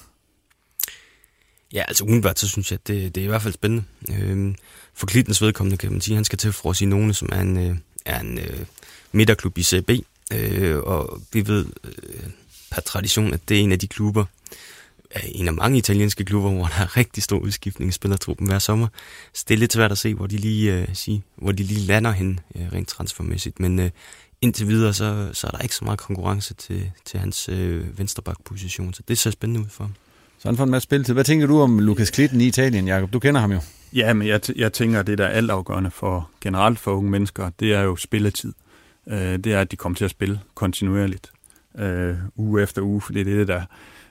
Ja, altså umiddelbart, så synes jeg, at det, det er i hvert fald spændende. Øhm, for Klittens vedkommende kan man sige, at han skal til for Frosinone, som er en, øh, er en øh, midterklub i CB. Øh, og vi ved øh, per tradition, at det er en af de klubber, en af mange italienske klubber, hvor der er rigtig stor udskiftning i spillertruppen hver sommer. Så det er lidt svært at se, hvor de lige, øh, sige, hvor de lige lander hen øh, rent transfermæssigt. Men øh, indtil videre, så, så er der ikke så meget konkurrence til, til hans øh, venstreback-position. Så det ser spændende ud for ham. Så han får en masse spil til. Hvad tænker du om Lukas Klitten i Italien, Jakob? Du kender ham jo. Ja, men jeg, jeg tænker, at det, der er altafgørende for generelt for unge mennesker, det er jo spilletid. Øh, det er, at de kommer til at spille kontinuerligt, øh, uge efter uge, for det er det, der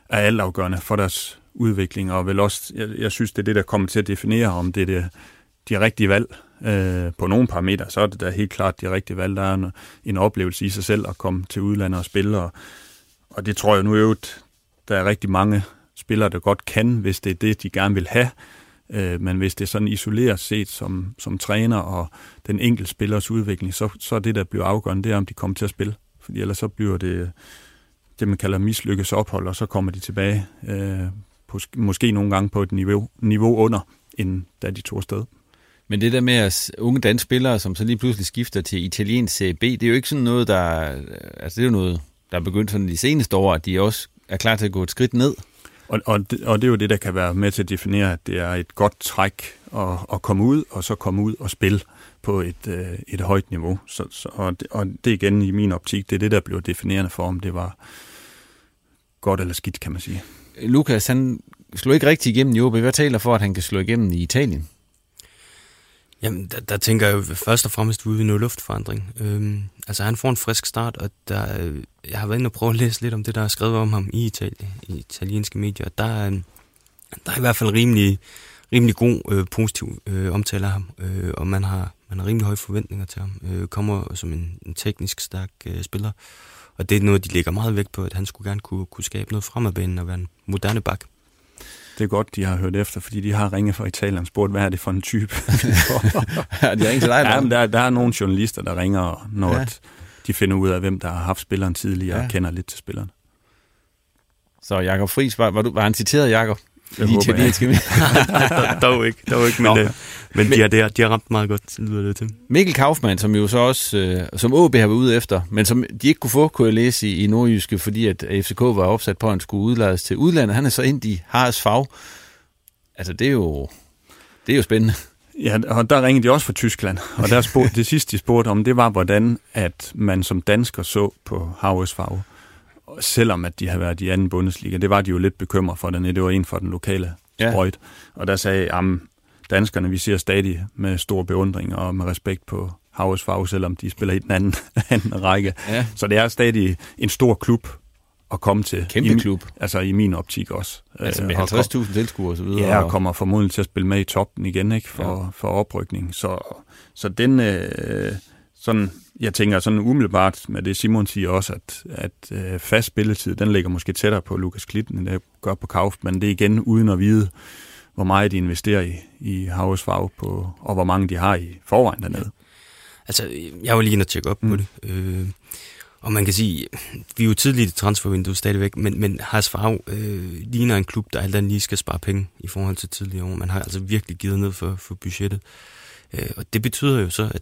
er altafgørende for deres udvikling, og vel også, jeg, jeg synes, det er det, der kommer til at definere, om det er det, de rigtige valg. Øh, på nogle parametre, så er det da helt klart de rigtige valg. Der er en, en oplevelse i sig selv at komme til udlandet og spille, og, og det tror jeg nu øvrigt, der er rigtig mange spillere, der godt kan, hvis det er det, de gerne vil have. Øh, men hvis det er sådan isoleret set som, som træner og den enkelte spillers udvikling, så, så er det, der bliver afgørende, det er, om de kommer til at spille. Fordi ellers så bliver det det, man kalder mislykkes ophold, og så kommer de tilbage øh, på, måske nogle gange på et niveau, niveau under, end da de tog afsted. Men det der med at unge danske spillere, som så lige pludselig skifter til italiensk CB, det er jo ikke sådan noget, der... Altså, det er jo noget, der er begyndt sådan de seneste år, at de også er klar til at gå et skridt ned. Og, og, det, og det er jo det, der kan være med til at definere, at det er et godt træk at, at komme ud, og så komme ud og spille på et, øh, et højt niveau. Så, så, og, det, og det igen i min optik, det er det, der bliver definerende for, om det var godt eller skidt, kan man sige. Lukas, han slog ikke rigtig igennem i OB. Hvad taler for, at han kan slå igennem i Italien? Jamen, der, der tænker jeg jo først og fremmest ude i noget luftforandring. Øhm, altså, han får en frisk start, og der, jeg har været inde og prøve at læse lidt om det, der er skrevet om ham i, Italien, i italienske medier. Der er, der er i hvert fald rimelig, rimelig god øh, positiv øh, omtale af ham, øh, og man har, man har rimelig høje forventninger til ham. Øh, kommer som en, en teknisk stærk øh, spiller, og det er noget, de lægger meget vægt på, at han skulle gerne kunne, kunne skabe noget fremadbanen og være en moderne bak. Det er godt, de har hørt efter, fordi de har ringet fra Italien og spurgt, hvad er det for en type? ja, de har til dig, ja, men der, der er nogle journalister, der ringer, når ja. de finder ud af, hvem der har haft spilleren tidligere ja. og kender lidt til spilleren. Så Jakob Friis, var, var, du, var han citeret, Jakob? Det håber jeg. dog ikke, dog ikke, men, øh, men de, har, de, har, de har ramt meget godt, lyder det til. Mikkel Kaufmann, som jo så også, øh, som OB har været ude efter, men som de ikke kunne få, kunne jeg læse i, i Nordjyske, fordi at FCK var opsat på, at han skulle udlades til udlandet. Han er så ind i Hares fag. Altså, det er jo, det er jo spændende. Ja, og der ringede de også fra Tyskland, og der spurgte, det sidste, de spurgte om, det var, hvordan at man som dansker så på Havres fag. Selvom at de har været i anden Bundesliga. Det var de jo lidt bekymret for dernede. Det var en for den lokale Ja. sprøjt. Og der sagde, at danskerne, vi ser stadig med stor beundring og med respekt på Havs Fag, selvom de spiller i den anden, anden række. Ja. Så det er stadig en stor klub at komme til. Kæmpe I, klub. Altså i min optik også. Altså Øh, med og kom- 50.000 tilskuere og så videre. Ja, og kommer formodentlig til at spille med i toppen igen, ikke? For, ja. for oprykning. Så, så den, øh, sådan, jeg tænker sådan umiddelbart med det, Simon siger også, at, at øh, fast spilletid, den ligger måske tættere på Lukas Klitten, end det gør på Kauf, men det er igen uden at vide, hvor meget de investerer i, i Havs Fag på, og hvor mange de har i forvejen dernede. Altså, jeg var lige inde og tjekke op mm. på det. Øh, og man kan sige, vi er jo tidligt i transfervinduet stadigvæk, men, men Farv øh, ligner en klub, der alt andet lige skal spare penge i forhold til tidligere år. Man har altså virkelig givet ned for, for budgettet. Øh, og det betyder jo så, at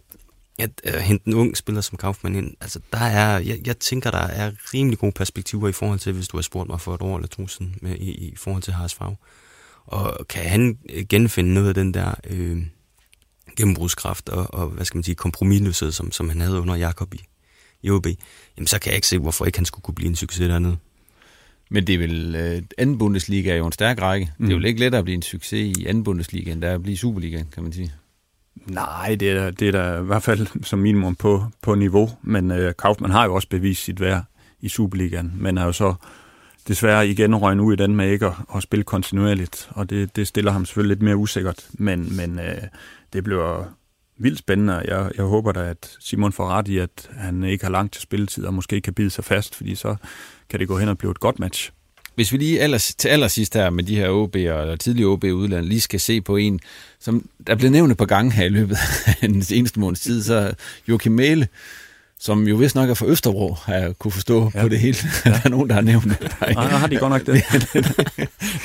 at at hente en ung spiller som Kaufmann ind, altså der er, jeg, jeg tænker, der er rimelig gode perspektiver i forhold til, hvis du har spurgt mig for et år eller to siden, med, i, i forhold til Haas Farv. Og kan han øh, genfinde noget af den der øh, gennembrudskraft og, og, hvad skal man sige, kompromisløshed, som, som han havde under Jakob i, i OB, jamen så kan jeg ikke se, hvorfor ikke han skulle kunne blive en succes dernede. Men det er vel, øh, anden Bundesliga er jo en stærk række. Mm. Det er Mm. jo ikke lettere at blive en succes i anden Bundesliga, end der er at blive i Superligaen, kan man sige. Nej, det er, det er da i hvert fald som minimum på, på niveau, men øh, Kaufmann har jo også bevist sit værd i Superligaen, men er jo så desværre igen røgnet ud i den med ikke at, at spille kontinuerligt, og det, det stiller ham selvfølgelig lidt mere usikkert, men, men øh, det bliver vildt spændende, jeg, jeg håber da, at Simon får ret i, at han ikke har langt til spilletid, og måske kan bide sig fast, fordi så kan det gå hen og blive et godt match. Hvis vi lige aller, til allersidst her med de her OB'er, eller tidligere OB udlandet, lige skal se på en, som der blev nævnt et par gange her i løbet af den seneste måneds tid, så Joachim Mæle, som jo vist nok er fra Østerbro, har jeg kunne forstå ja. på det hele. Ja. der er nogen, der har nævnt det. Nej, har de godt nok det.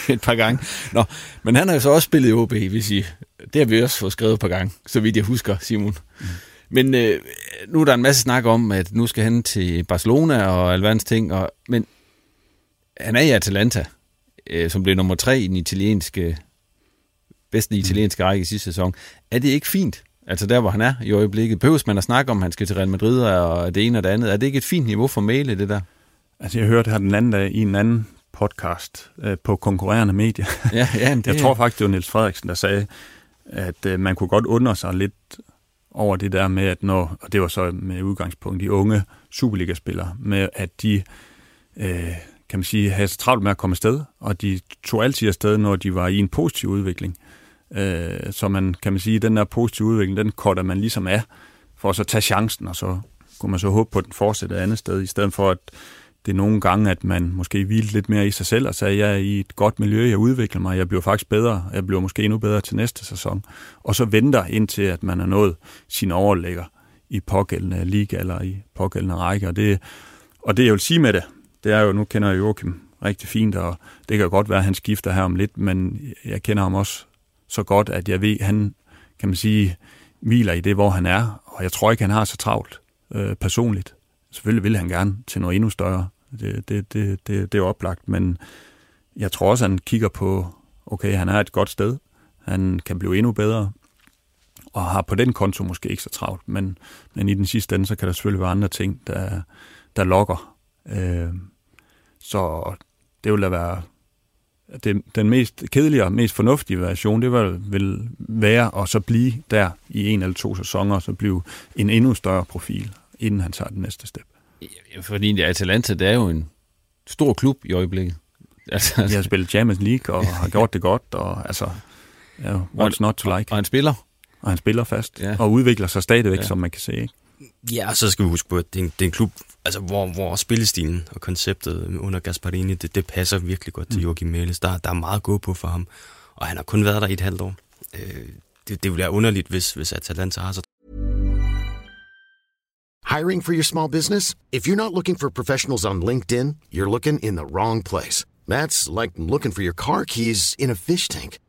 et par gange. Nå, men han har jo så også spillet i OB, hvis I. Det har vi også fået skrevet et par gange, så vidt jeg husker, Simon. Mm. Men øh, nu er der en masse snak om, at nu skal han til Barcelona og alverdens ting, og, men han er i Atalanta, øh, som blev nummer tre i den italienske, bedste italienske række i sidste sæson. Er det ikke fint? Altså der, hvor han er i øjeblikket. Behøves man at snakke om, at han skal til Real Madrid og det ene og det andet? Er det ikke et fint niveau for Mæle, det der? Altså, jeg hørte her den anden dag i en anden podcast øh, på konkurrerende medier. Ja, ja, det jeg tror faktisk, det var Niels Frederiksen, der sagde, at øh, man kunne godt undre sig lidt over det der med, at når, og det var så med udgangspunkt de unge Superliga-spillere, med at de, øh, kan man sige, havde travlt med at komme afsted, og de tog altid afsted, når de var i en positiv udvikling. Øh, så man kan man sige, den der positive udvikling, den korter man ligesom af, for at så tage chancen, og så kunne man så håbe på, at den fortsætter et andet sted, i stedet for at det er nogle gange, at man måske hvilede lidt mere i sig selv og sagde, jeg er i et godt miljø, jeg udvikler mig, jeg bliver faktisk bedre, jeg bliver måske endnu bedre til næste sæson. Og så venter indtil, at man er nået sin overlægger i pågældende liga eller i pågældende række. Og det, og det jeg vil sige med det, det er jo, nu kender jeg Joachim rigtig fint, og det kan jo godt være, at han skifter her om lidt, men jeg kender ham også så godt, at jeg ved, at han, kan man sige, hviler i det, hvor han er, og jeg tror ikke, han har så travlt øh, personligt. Selvfølgelig vil han gerne til noget endnu større. Det, det, det, det, det er oplagt, men jeg tror også, han kigger på, okay, han er et godt sted. Han kan blive endnu bedre, og har på den konto måske ikke så travlt, men, men i den sidste ende, så kan der selvfølgelig være andre ting, der, der lokker. Øh, så det vil da være det, den mest kedelige og mest fornuftige version, det vil, vil være at så blive der i en eller to sæsoner, og så blive en endnu større profil, inden han tager den næste step. Fordi det Atalanta, det er jo en stor klub i øjeblikket. Altså, De har spillet Champions League og har gjort det godt, og altså, ja, what's not to like. Og han spiller. Og han spiller fast, Ja. og udvikler sig stadigvæk, ja. som man kan se. Ikke? Ja, og så skal vi huske på, at det er en, det er en klub, altså, hvor, hvor spillestilen og konceptet under Gasparini, det, det passer virkelig godt til Joachim Mæles. Der, der er meget at gå på for ham, og han har kun været der i et halvt år. Øh, det, det ville være underligt, hvis, hvis Atalanta har så Hiring for your small business? If you're not looking for professionals on LinkedIn, you're looking in the wrong place. That's like looking for your car keys in a fish tank.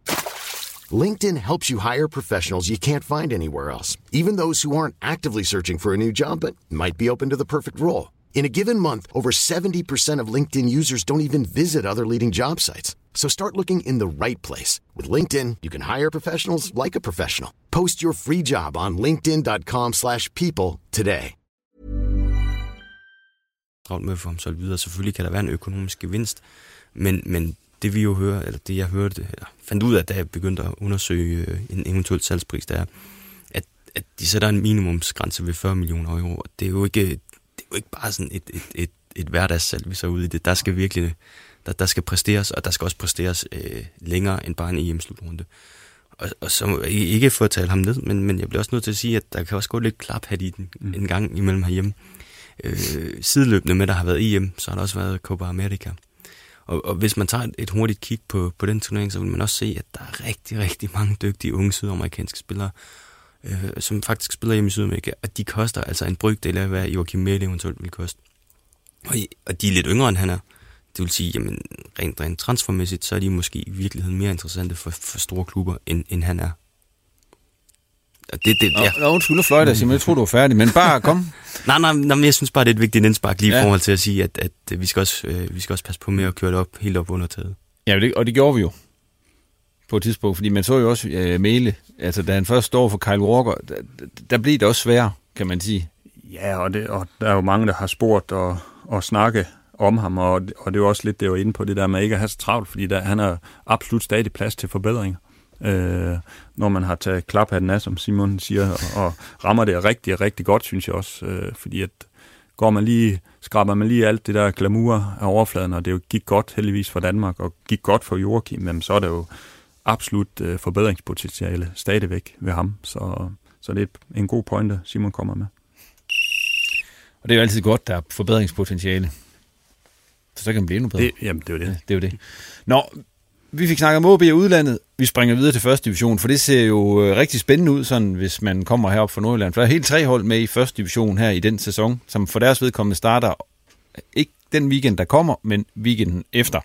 LinkedIn helps you hire professionals you can't find anywhere else, even those who aren't actively searching for a new job but might be open to the perfect role. In a given month, over 70% of LinkedIn users don't even visit other leading job sites. So start looking in the right place. With LinkedIn, you can hire professionals like a professional. Post your free job on linkedin.com slash people today. travlt med få ham solgt videre. Selvfølgelig kan der være en økonomisk gevinst, men, men det vi jo hører, eller det jeg hørte, eller fandt ud af, da jeg begyndte at undersøge øh, en eventuel salgspris, der er, at, at de sætter en minimumsgrænse ved 40 millioner euro. Og det er jo ikke, det er jo ikke bare sådan et, et, et, et hverdagssalg, vi så ude i det. Der skal virkelig der, der skal præsteres, og der skal også præsteres øh, længere end bare en EM-slutrunde. Og, og så ikke for at tale ham ned, men, men jeg bliver også nødt til at sige, at der kan også gå lidt klaphat i den mm. en gang imellem herhjemme. Øh, sideløbende med, der har været EM, så har der også været Copa America. Og, og hvis man tager et, hurtigt kig på, på den turnering, så vil man også se, at der er rigtig, rigtig mange dygtige unge sydamerikanske spillere, øh, som faktisk spiller hjemme i Sydamerika, og de koster altså en brygdel af, hvad Joachim Mæle eventuelt vil koste. Og, og de er lidt yngre, end han er. Det vil sige, jamen rent, rent transfermæssigt, så er de måske i virkeligheden mere interessante for, for store klubber, end, end han er. Og det, det, ja. Nå, undskyld, fløjt dig, Simon. Jeg tror du var færdig, men bare kom. nej, nej, nej, men jeg synes bare, det er et vigtigt indspark lige ja. i forhold til at sige, at, at vi, skal også, øh, vi skal også passe på med at køre det op, helt op under taget. Ja, det, og det gjorde vi jo på et tidspunkt, fordi man så jo også øh, Mæle, altså da han først står for Kyle Walker, der, der blev det også sværere, kan man sige. Ja, og, det, og der er jo mange, der har spurgt og, og snakke om ham, og, og det er jo også lidt det, jeg var inde på, det der med ikke at have så travlt, fordi der, han har absolut stadig plads til forbedringer. Øh, når man har taget klap af som Simon siger, og, og rammer det rigtig, rigtig godt, synes jeg også, øh, fordi at går man lige, skraber man lige alt det der glamour af overfladen, og det jo gik godt heldigvis for Danmark, og gik godt for Joachim, men så er der jo absolut øh, forbedringspotentiale stadigvæk ved ham, så, så det er en god pointe, Simon kommer med. Og det er jo altid godt, der er forbedringspotentiale. Så så kan man blive endnu bedre. Det, jamen, det er jo det. Ja, det er jo det. Nå, vi fik snakket om OB i udlandet. Vi springer videre til første division, for det ser jo øh, rigtig spændende ud, sådan, hvis man kommer herop fra Nordjylland. For der er helt tre hold med i første division her i den sæson, som for deres vedkommende starter øh, ikke den weekend, der kommer, men weekenden efter.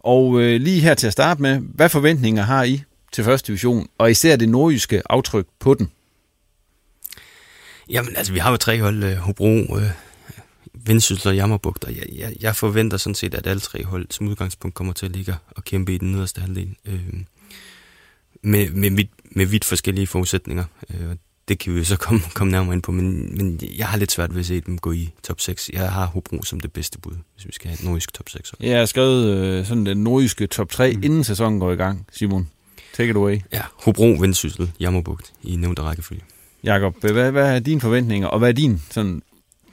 Og øh, lige her til at starte med, hvad forventninger har I til første division, og især det nordjyske aftryk på den? Jamen, altså, vi har jo tre hold, øh, Hobro, øh, Vendsyssel og Jammerbugt, og jeg, jeg, jeg forventer sådan set, at alle tre hold som udgangspunkt kommer til at ligge og kæmpe i den nederste halvdel. Øh, med, med, vidt, med vidt forskellige forudsætninger. Øh, det kan vi jo så komme, komme nærmere ind på, men, men jeg har lidt svært ved at se dem gå i top 6. Jeg har Hobro som det bedste bud, hvis vi skal have et nordisk top 6. Jeg har skrevet øh, sådan den nordiske top 3, mm. inden sæsonen går i gang, Simon. Take it away. Ja, Hobro, Vendsyssel, Jammerbugt i nævnte rækkefølge. Jakob, hvad, hvad er dine forventninger, og hvad er din sådan,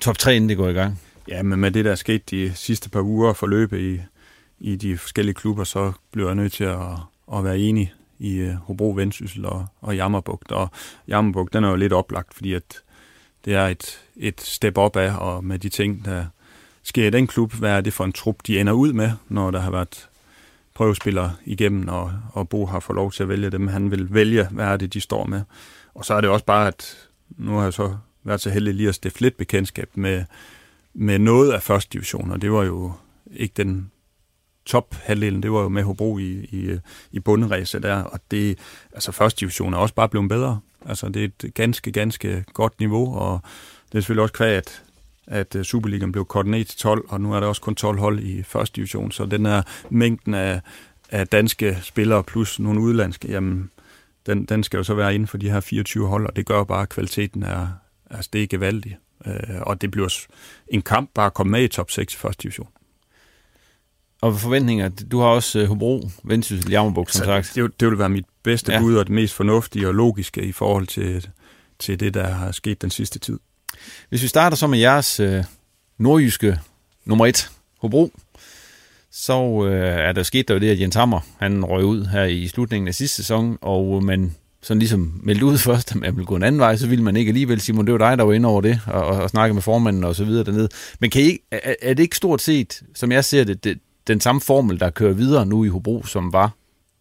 top 3, inden det går i gang? Ja, men med det, der er sket de sidste par uger forløbe i, i de forskellige klubber, så blev jeg nødt til at, at være enig i uh, Hobro, Vendsyssel og, og Jammerbugt. Og Jammerbugt, den er jo lidt oplagt, fordi at det er et, et step op af, og med de ting, der sker i den klub, hvad er det for en trup, de ender ud med, når der har været prøvespillere igennem, og, og Bo har fået lov til at vælge dem. Han vil vælge, hvad er det, de står med. Og så er det også bare, at nu har jeg så været så heldig lige at stifte lidt bekendtskab med, med noget af første division, og det var jo ikke den top halvdelen, det var jo med Hobro i, i, i bunderæse der, og det, altså første division er også bare blevet bedre. Altså det er et ganske, ganske godt niveau, og det er selvfølgelig også kvæg, at, at øh, Superligaen blev kortet ned til 12, og nu er der også kun 12 hold i første division, så den her mængden af, af danske spillere plus nogle udlandske, jamen, den, den skal jo så være inden for de her 24 hold, og det gør bare, at kvaliteten er, altså det er gevaldigt. Øh, og det bliver en kamp bare at komme med i top 6 i første division. Og forventninger, du har også uh, Hobro, Vendsyssel, Jammerburg, som altså, sagt. Det, det vil være mit bedste ja. bud og det mest fornuftige og logiske i forhold til, til det, der har sket den sidste tid. Hvis vi starter så med jeres uh, nordjyske nummer et, Hobro, så uh, er der sket der jo det, at Jens Hammer, han røg ud her i slutningen af sidste sæson, og man sådan ligesom meldt ud først, at man ville gå en anden vej, så ville man ikke alligevel, Simon, det var dig, der var inde over det, og, og, og snakke med formanden og så videre dernede. Men kan I, er, er det ikke stort set, som jeg ser det, det, den samme formel, der kører videre nu i Hobro, som var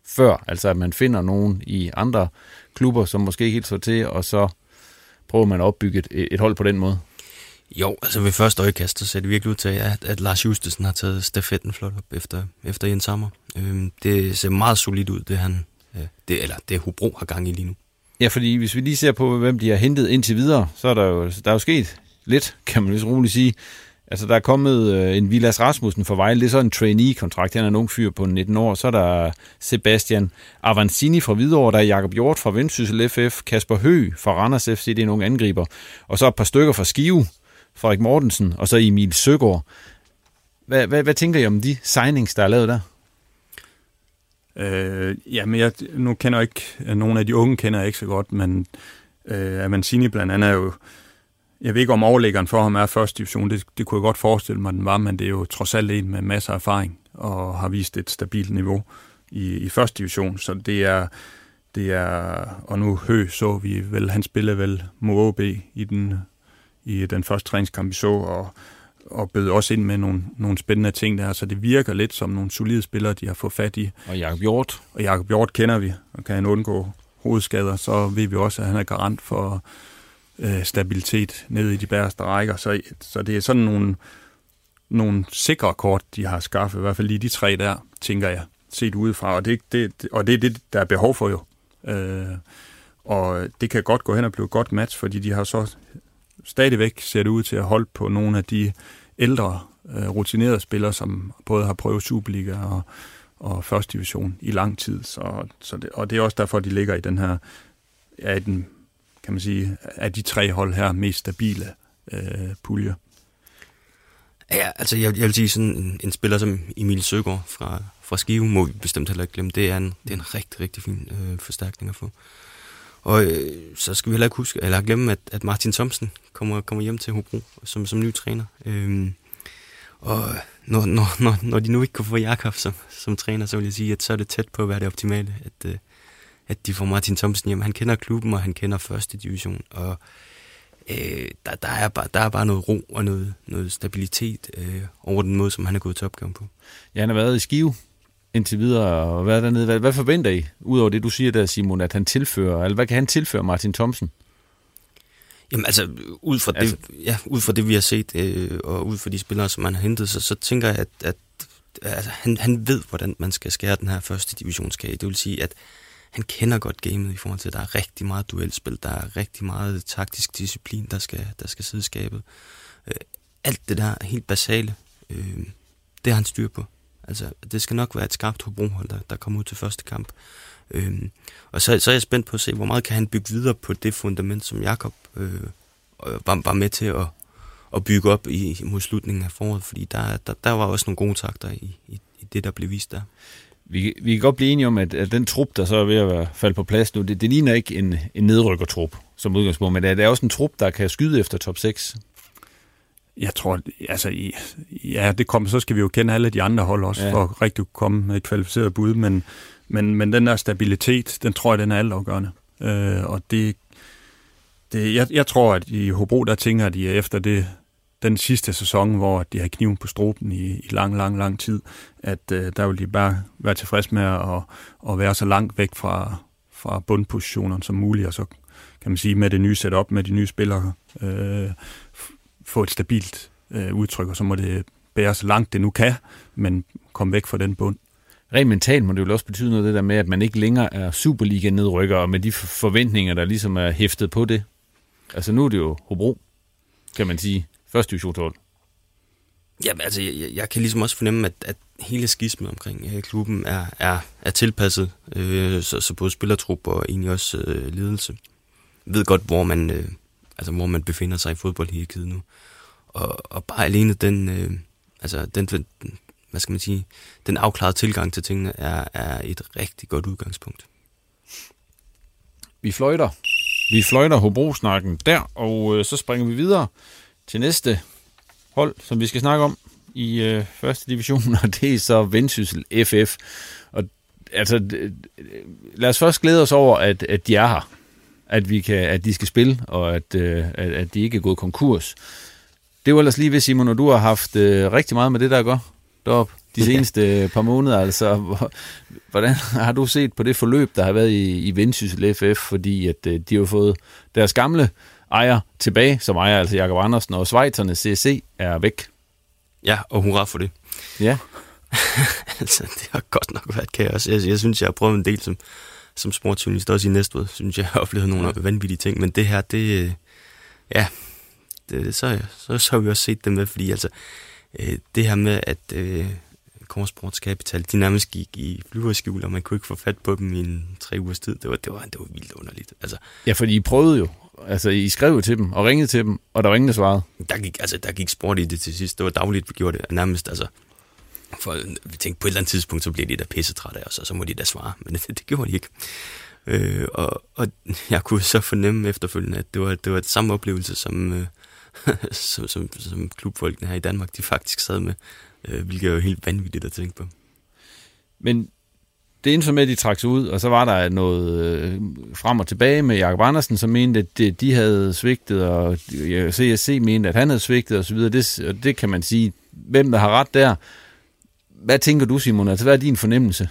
før? Altså at man finder nogen i andre klubber, som måske ikke helt så til, og så prøver man at opbygge et, et hold på den måde? Jo, altså ved første øjekast, så ser det virkelig ud til, at, at Lars Justesen har taget stafetten flot op efter, efter Jens Sommer. Øhm, det ser meget solidt ud, det han, Øh, det, eller det Hobro har gang i lige nu. Ja, fordi hvis vi lige ser på, hvem de har hentet indtil videre, så er der jo, der er jo sket lidt, kan man lige roligt sige. Altså, der er kommet øh, en Vilas Rasmussen for Vejle, det er så en trainee-kontrakt, han er en ung fyr på 19 år. Så er der Sebastian Avancini fra Hvidovre, der er Jakob Hjort fra Vendsyssel FF, Kasper Hø fra Randers FC, det er nogle angriber. Og så et par stykker fra Skive, Frederik Mortensen og så Emil Søgaard. Hvad, hvad, hvad tænker I om de signings, der er lavet der? Øh, jamen, jeg, nu kender jeg ikke, øh, nogle af de unge kender jeg ikke så godt, men øh, Amancini blandt andet er jo, jeg ved ikke om overlæggeren for ham er første division, det, det kunne jeg godt forestille mig, den var, men det er jo trods alt en med masser af erfaring og har vist et stabilt niveau i, i første division, så det er, det er, og nu Hø så vi vel, han spillede vel mod OB i den, i den første træningskamp, vi så, og og bød også ind med nogle, nogle spændende ting der, så det virker lidt som nogle solide spillere, de har fået fat i. Og Jakob Hjort. Og Jakob Hjort kender vi, og kan han undgå hovedskader, så ved vi også, at han er garant for øh, stabilitet nede i de bæreste rækker. Så, så det er sådan nogle, nogle sikre kort, de har skaffet, i hvert fald lige de tre der, tænker jeg, set udefra. Og det, det, og det er det, der er behov for jo. Øh, og det kan godt gå hen og blive et godt match, fordi de har så stadigvæk ser det ud til at holde på nogle af de ældre, øh, rutinerede spillere, som både har prøvet Superliga og, og første division i lang tid. Så, så det, og det er også derfor, de ligger i den her, ja, i den, kan man sige, af de tre hold her mest stabile øh, pulje. Ja, altså jeg, jeg vil sige sådan en, en spiller som Emil Søgaard fra, fra Skive, må vi bestemt heller ikke glemme. Det er en, det er en rigtig, rigtig fin øh, forstærkning at få. Og øh, så skal vi heller ikke huske, eller glemme, at, at Martin Thomsen kommer, kommer hjem til Hobro som, som ny træner. Øhm, og når, når, når, når de nu ikke kunne få Jakob som, som træner, så vil jeg sige, at så er det tæt på at være det optimale, at, øh, at de får Martin Thomsen hjem. Han kender klubben, og han kender første division, og øh, der, der, er bare, der er bare noget ro og noget, noget stabilitet øh, over den måde, som han er gået til opgaven på. Ja, han har været i Skive indtil videre været dernede. Hvad, hvad forventer I, udover det, du siger der, Simon, at han tilfører, eller hvad kan han tilføre Martin Thomsen? Jamen altså, ud fra, altså, det, ja, ud fra det, vi har set, øh, og ud fra de spillere, som man har hentet, så, så tænker jeg, at, at altså, han, han ved, hvordan man skal skære den her første divisionskage. Det vil sige, at han kender godt gamet i forhold til, at der er rigtig meget duelspil, der er rigtig meget taktisk disciplin, der skal, der skal sidde skabet. Øh, alt det der helt basale, øh, det har han styr på. Altså, det skal nok være et skarpt Hobro-hold, der, der kommer ud til første kamp. Øhm, og så, så er jeg spændt på at se, hvor meget kan han bygge videre på det fundament, som Jakob øh, øh, var, var med til at, at bygge op i, mod slutningen af foråret, fordi der, der, der var også nogle gode takter i, i, i det, der blev vist der. Vi, vi kan godt blive enige om, at, at den trup, der så er ved at være falde på plads nu, det, det ligner ikke en, en nedrykkertrup som udgangspunkt, men det er, det er også en trup, der kan skyde efter top 6. Jeg tror, altså, ja, det kommer, så skal vi jo kende alle de andre hold også, ja. for at rigtig komme med et kvalificeret bud, men, men, men den der stabilitet, den tror jeg, den er altafgørende. Øh, og det, det jeg, jeg tror, at i Hobro, der tænker de efter det, den sidste sæson, hvor de har kniven på struben i, i lang, lang, lang tid, at øh, der vil de bare være tilfreds med at, at være så langt væk fra, fra bundpositionerne som muligt, og så kan man sige, med det nye setup, med de nye spillere, øh, få et stabilt øh, udtryk, og så må det bære så langt det nu kan, men komme væk fra den bund. Rent mentalt må det jo også betyde noget det der med, at man ikke længere er Superliga-nedrykker, og med de forventninger, der ligesom er hæftet på det. Altså nu er det jo Hobro, kan man sige, første divisionshold. Ja, altså jeg, jeg kan ligesom også fornemme, at, at hele skismet omkring øh, klubben er, er, er tilpasset, øh, så, så både spillertrup og egentlig også øh, ledelse ved godt, hvor man, øh, altså hvor man befinder sig i fodboldhierarkiet nu. Og, og bare alene den, øh, altså den, den, hvad skal man sige, den afklarede tilgang til tingene er, er et rigtig godt udgangspunkt. Vi fløjter. Vi fløjter Hobro-snakken der, og øh, så springer vi videre til næste hold, som vi skal snakke om i øh, første division, og det er så Vendsyssel FF. Og altså, lad os først glæde os over, at, at de er her at, vi kan, at de skal spille, og at, øh, at, at de ikke er gået konkurs. Det var ellers lige ved, Simon, når du har haft øh, rigtig meget med det, der går deroppe de seneste par måneder. Altså, hvordan har du set på det forløb, der har været i, i Vendsyssel FF? Fordi at øh, de har fået deres gamle ejer tilbage, som ejer altså Jakob Andersen, og Schweizerne CC er væk. Ja, og hurra for det. Ja. altså, det har godt nok været kaos. Jeg, jeg synes, jeg har prøvet en del som, som sportsjournalist, også i Næstved, synes jeg, har oplevet nogle ja. vanvittige ting. Men det her, det, ja, det, så, så, så har vi også set det med, fordi altså, øh, det her med, at øh, Korsports Capital, de nærmest gik i flyverskjul, og man kunne ikke få fat på dem i en tre ugers tid, det var, det var, det var vildt underligt. Altså, ja, fordi I prøvede jo Altså, I skrev til dem og ringede til dem, og der var ingen, der svarede. Der gik, altså, der gik sport i det til sidst. Det var dagligt, vi gjorde det. Nærmest, altså, for vi tænkte, på et eller andet tidspunkt, så bliver de da pissetrætte af os, og så må de da svare. Men det, det gjorde de ikke. Øh, og, og jeg kunne så fornemme efterfølgende, at det var, det var det samme oplevelse, som, øh, som, som, som klubfolkene her i Danmark, de faktisk sad med, øh, hvilket er jo helt vanvittigt at tænke på. Men det endte så med, at de trak sig ud, og så var der noget øh, frem og tilbage med Jakob Andersen, som mente, at det, de havde svigtet, og CSC mente, at han havde svigtet osv. Det, og det kan man sige, hvem der har ret der. Hvad tænker du, Simon? Altså, hvad er din fornemmelse?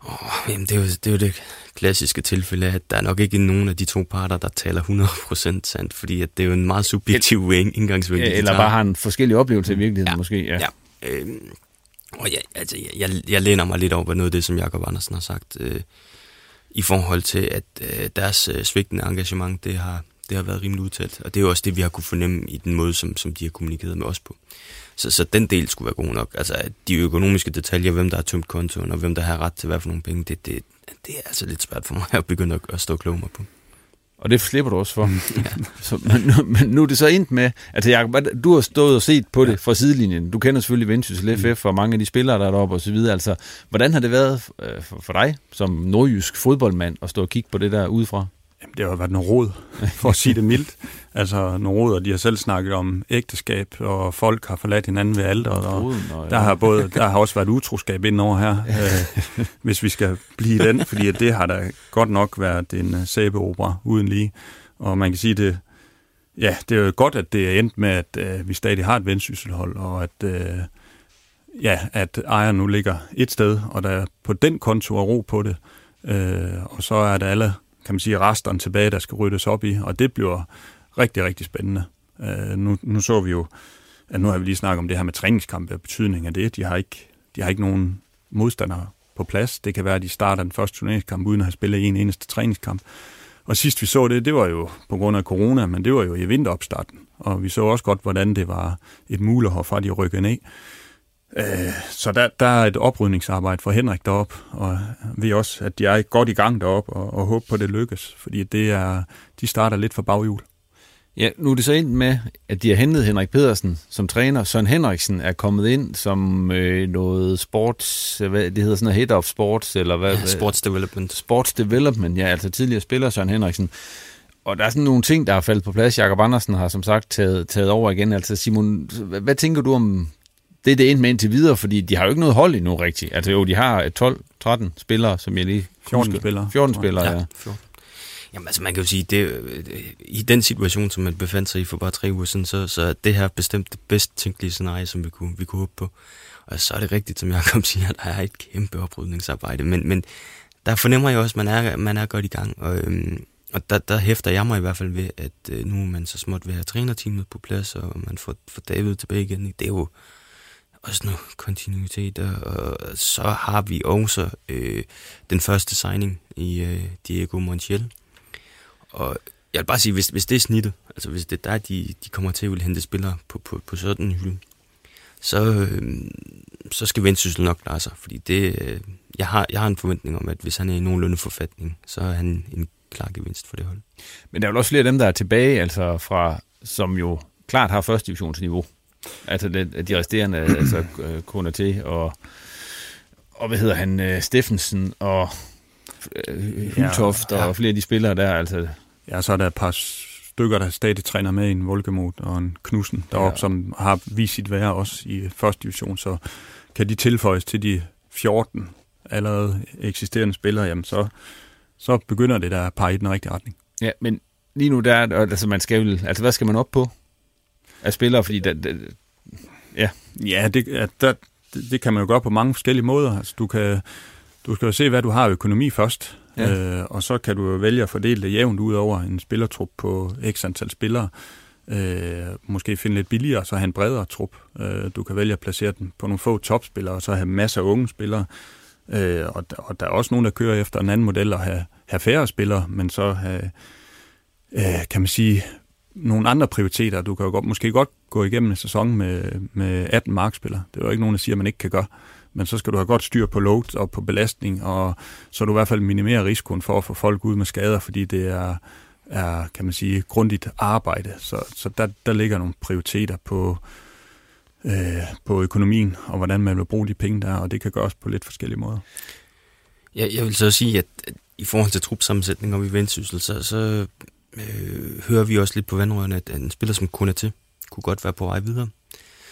Oh, jamen, det, er jo, det er jo det klassiske tilfælde, at der er nok ikke nogen af de to parter, der taler 100% sandt, fordi at det er jo en meget subjektiv indgangsvinkel. Ja, eller bare har en forskellig oplevelse i virkeligheden, ja, måske. Ja, ja. Øh, og jeg, altså, jeg, jeg, jeg læner mig lidt over noget af det, som Jakob Andersen har sagt, øh, i forhold til, at øh, deres øh, svigtende engagement, det har, det har været rimelig udtalt. Og det er jo også det, vi har kunne fornemme i den måde, som, som de har kommunikeret med os på. Så, så den del skulle være god nok. Altså, de økonomiske detaljer, hvem der har tømt kontoen, og hvem der har ret til hvad for nogle penge, det, det, det er altså lidt svært for mig at begynde at, stå klog mig på. Og det slipper du også for. ja. så, men, nu, men nu er det så ind med, altså Jacob, du har stået og set på det fra sidelinjen. Du kender selvfølgelig Vendsyssel FF og mange af de spillere, der er deroppe osv. Altså, hvordan har det været øh, for, for dig som nordjysk fodboldmand at stå og kigge på det der udefra? Jamen, det har været noget råd, for at sige det mildt. Altså, nogle og de har selv snakket om ægteskab, og folk har forladt hinanden ved alderet, og Roden, og der har, både, der har også været utroskab indover her, øh, hvis vi skal blive den, fordi det har da godt nok været en uh, sæbeopera uden lige. Og man kan sige, det, ja, det er jo godt, at det er endt med, at uh, vi stadig har et vendsysselhold, og at, uh, ja, at ejeren nu ligger et sted, og der på den konto er ro på det. Uh, og så er der alle kan man sige, resterne tilbage, der skal ryddes op i, og det bliver rigtig, rigtig spændende. Øh, nu, nu så vi jo, at nu har vi lige snakket om det her med træningskampe og betydning af det. De har ikke, de har ikke nogen modstandere på plads. Det kan være, at de starter den første turneringskamp uden at have spillet en eneste træningskamp. Og sidst vi så det, det var jo på grund af corona, men det var jo i vinteropstarten. Og vi så også godt, hvordan det var et mulighed for, at de rykkede ned. Øh, så der, der er et oprydningsarbejde for Henrik derop, og vi også, at de er godt i gang derop og, og håber på, at det lykkes, fordi det er, de starter lidt for baghjul. Ja, nu er det så ind med, at de har hentet Henrik Pedersen som træner. Søren Henriksen er kommet ind som øh, noget sports, hvad, det hedder sådan noget head of sports, eller hvad? Ja, sports development. Sports development, ja, altså tidligere spiller Søren Henriksen. Og der er sådan nogle ting, der er faldet på plads. Jakob Andersen har som sagt taget, taget over igen. Altså Simon, hvad, hvad tænker du om det er det endte med indtil videre, fordi de har jo ikke noget hold endnu rigtigt. Altså jo, de har 12-13 spillere, som jeg lige 14 spillere. 14 spillere, ja. ja. 14. Jamen altså, man kan jo sige, det, i den situation, som man befandt sig i for bare tre uger siden, så, så er det her bestemt det bedst tænkelige scenarie, som vi kunne, vi kunne håbe på. Og så er det rigtigt, som Jacob siger, at der er et kæmpe oprydningsarbejde. Men, men der fornemmer jeg også, at man er, man er godt i gang. Og, øhm, og der, der hæfter jeg mig i hvert fald ved, at øh, nu er man så småt ved at have trænerteamet på plads, og man får, får David tilbage igen. Det er jo også noget kontinuitet, og så har vi også øh, den første signing i øh, Diego Montiel. Og jeg vil bare sige, hvis, hvis det er snittet, altså hvis det er der, de, de kommer til at vil hente spillere på, på, på sådan en hylde, så, øh, så skal Vendsyssel nok klare sig, fordi det, øh, jeg, har, jeg har en forventning om, at hvis han er i nogenlunde forfatning, så er han en klar gevinst for det hold. Men der er jo også flere af dem, der er tilbage, altså fra, som jo klart har første divisionsniveau. Altså det, de resterende, altså KNT og, og hvad hedder han, øh, Steffensen og øh, Hyltoft ja, ja. og flere af de spillere der. Altså. Ja, så er der et par stykker, der stadig træner med en Volkemot og en Knudsen deroppe, ja. som har vist sit værre også i første division, så kan de tilføjes til de 14 allerede eksisterende spillere, jamen så, så begynder det der at pege i den rigtige retning. Ja, men lige nu der, altså man skal vel, altså hvad skal man op på? Af spillere, fordi det, det, ja. Ja, det, ja der, det, det kan man jo gøre på mange forskellige måder. Altså, du, kan, du skal jo se, hvad du har økonomi først, ja. øh, og så kan du jo vælge at fordele det jævnt ud over en spillertrup på x antal spillere. Øh, måske finde lidt billigere, så have en bredere trup. Øh, du kan vælge at placere den på nogle få topspillere, og så have masser af unge spillere. Øh, og, og der er også nogen, der kører efter en anden model, at have, have færre spillere, men så have, øh, kan man sige, nogle andre prioriteter. Du kan jo godt, måske godt gå igennem en sæson med, med 18 markspillere. Det er jo ikke nogen, der siger, at man ikke kan gøre. Men så skal du have godt styr på load og på belastning, og så du i hvert fald minimerer risikoen for at få folk ud med skader, fordi det er er kan man sige, grundigt arbejde. Så, så der, der ligger nogle prioriteter på, øh, på økonomien, og hvordan man vil bruge de penge der, og det kan gøres på lidt forskellige måder. Ja, jeg vil så sige, at i forhold til trupsammensætning og vi vendsyssel, så, så øh, hører vi også lidt på vandrørene, at en spiller som er til, kunne godt være på vej videre.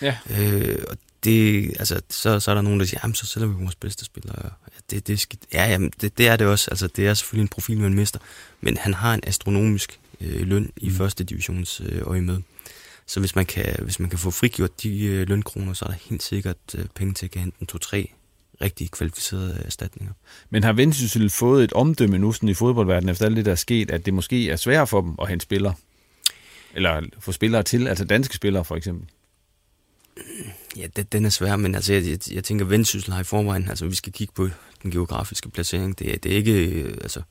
Ja. Øh, og det, altså, så, så er der nogen, der siger, jamen, så sælger vi vores bedste spillere. Ja, det, det, skidt. Ja, jamen, det, det er det også. Altså, det er selvfølgelig en profil, man mister. Men han har en astronomisk øh, løn i mm. første divisions øh, øje med. Så hvis man, kan, hvis man kan få frigjort de øh, lønkroner, så er der helt sikkert øh, penge til at hente en to-tre rigtig kvalificerede erstatninger. Men har Vendsyssel fået et omdømme nu sådan i fodboldverdenen efter alt det, der er sket, at det måske er sværere for dem at hente spillere? Eller få spillere til, altså danske spillere for eksempel? Ja, det, den er svær, men altså, jeg, jeg, jeg tænker, Vendsyssel har i forvejen, altså vi skal kigge på den geografiske placering. Det er, det er ikke, øh, altså,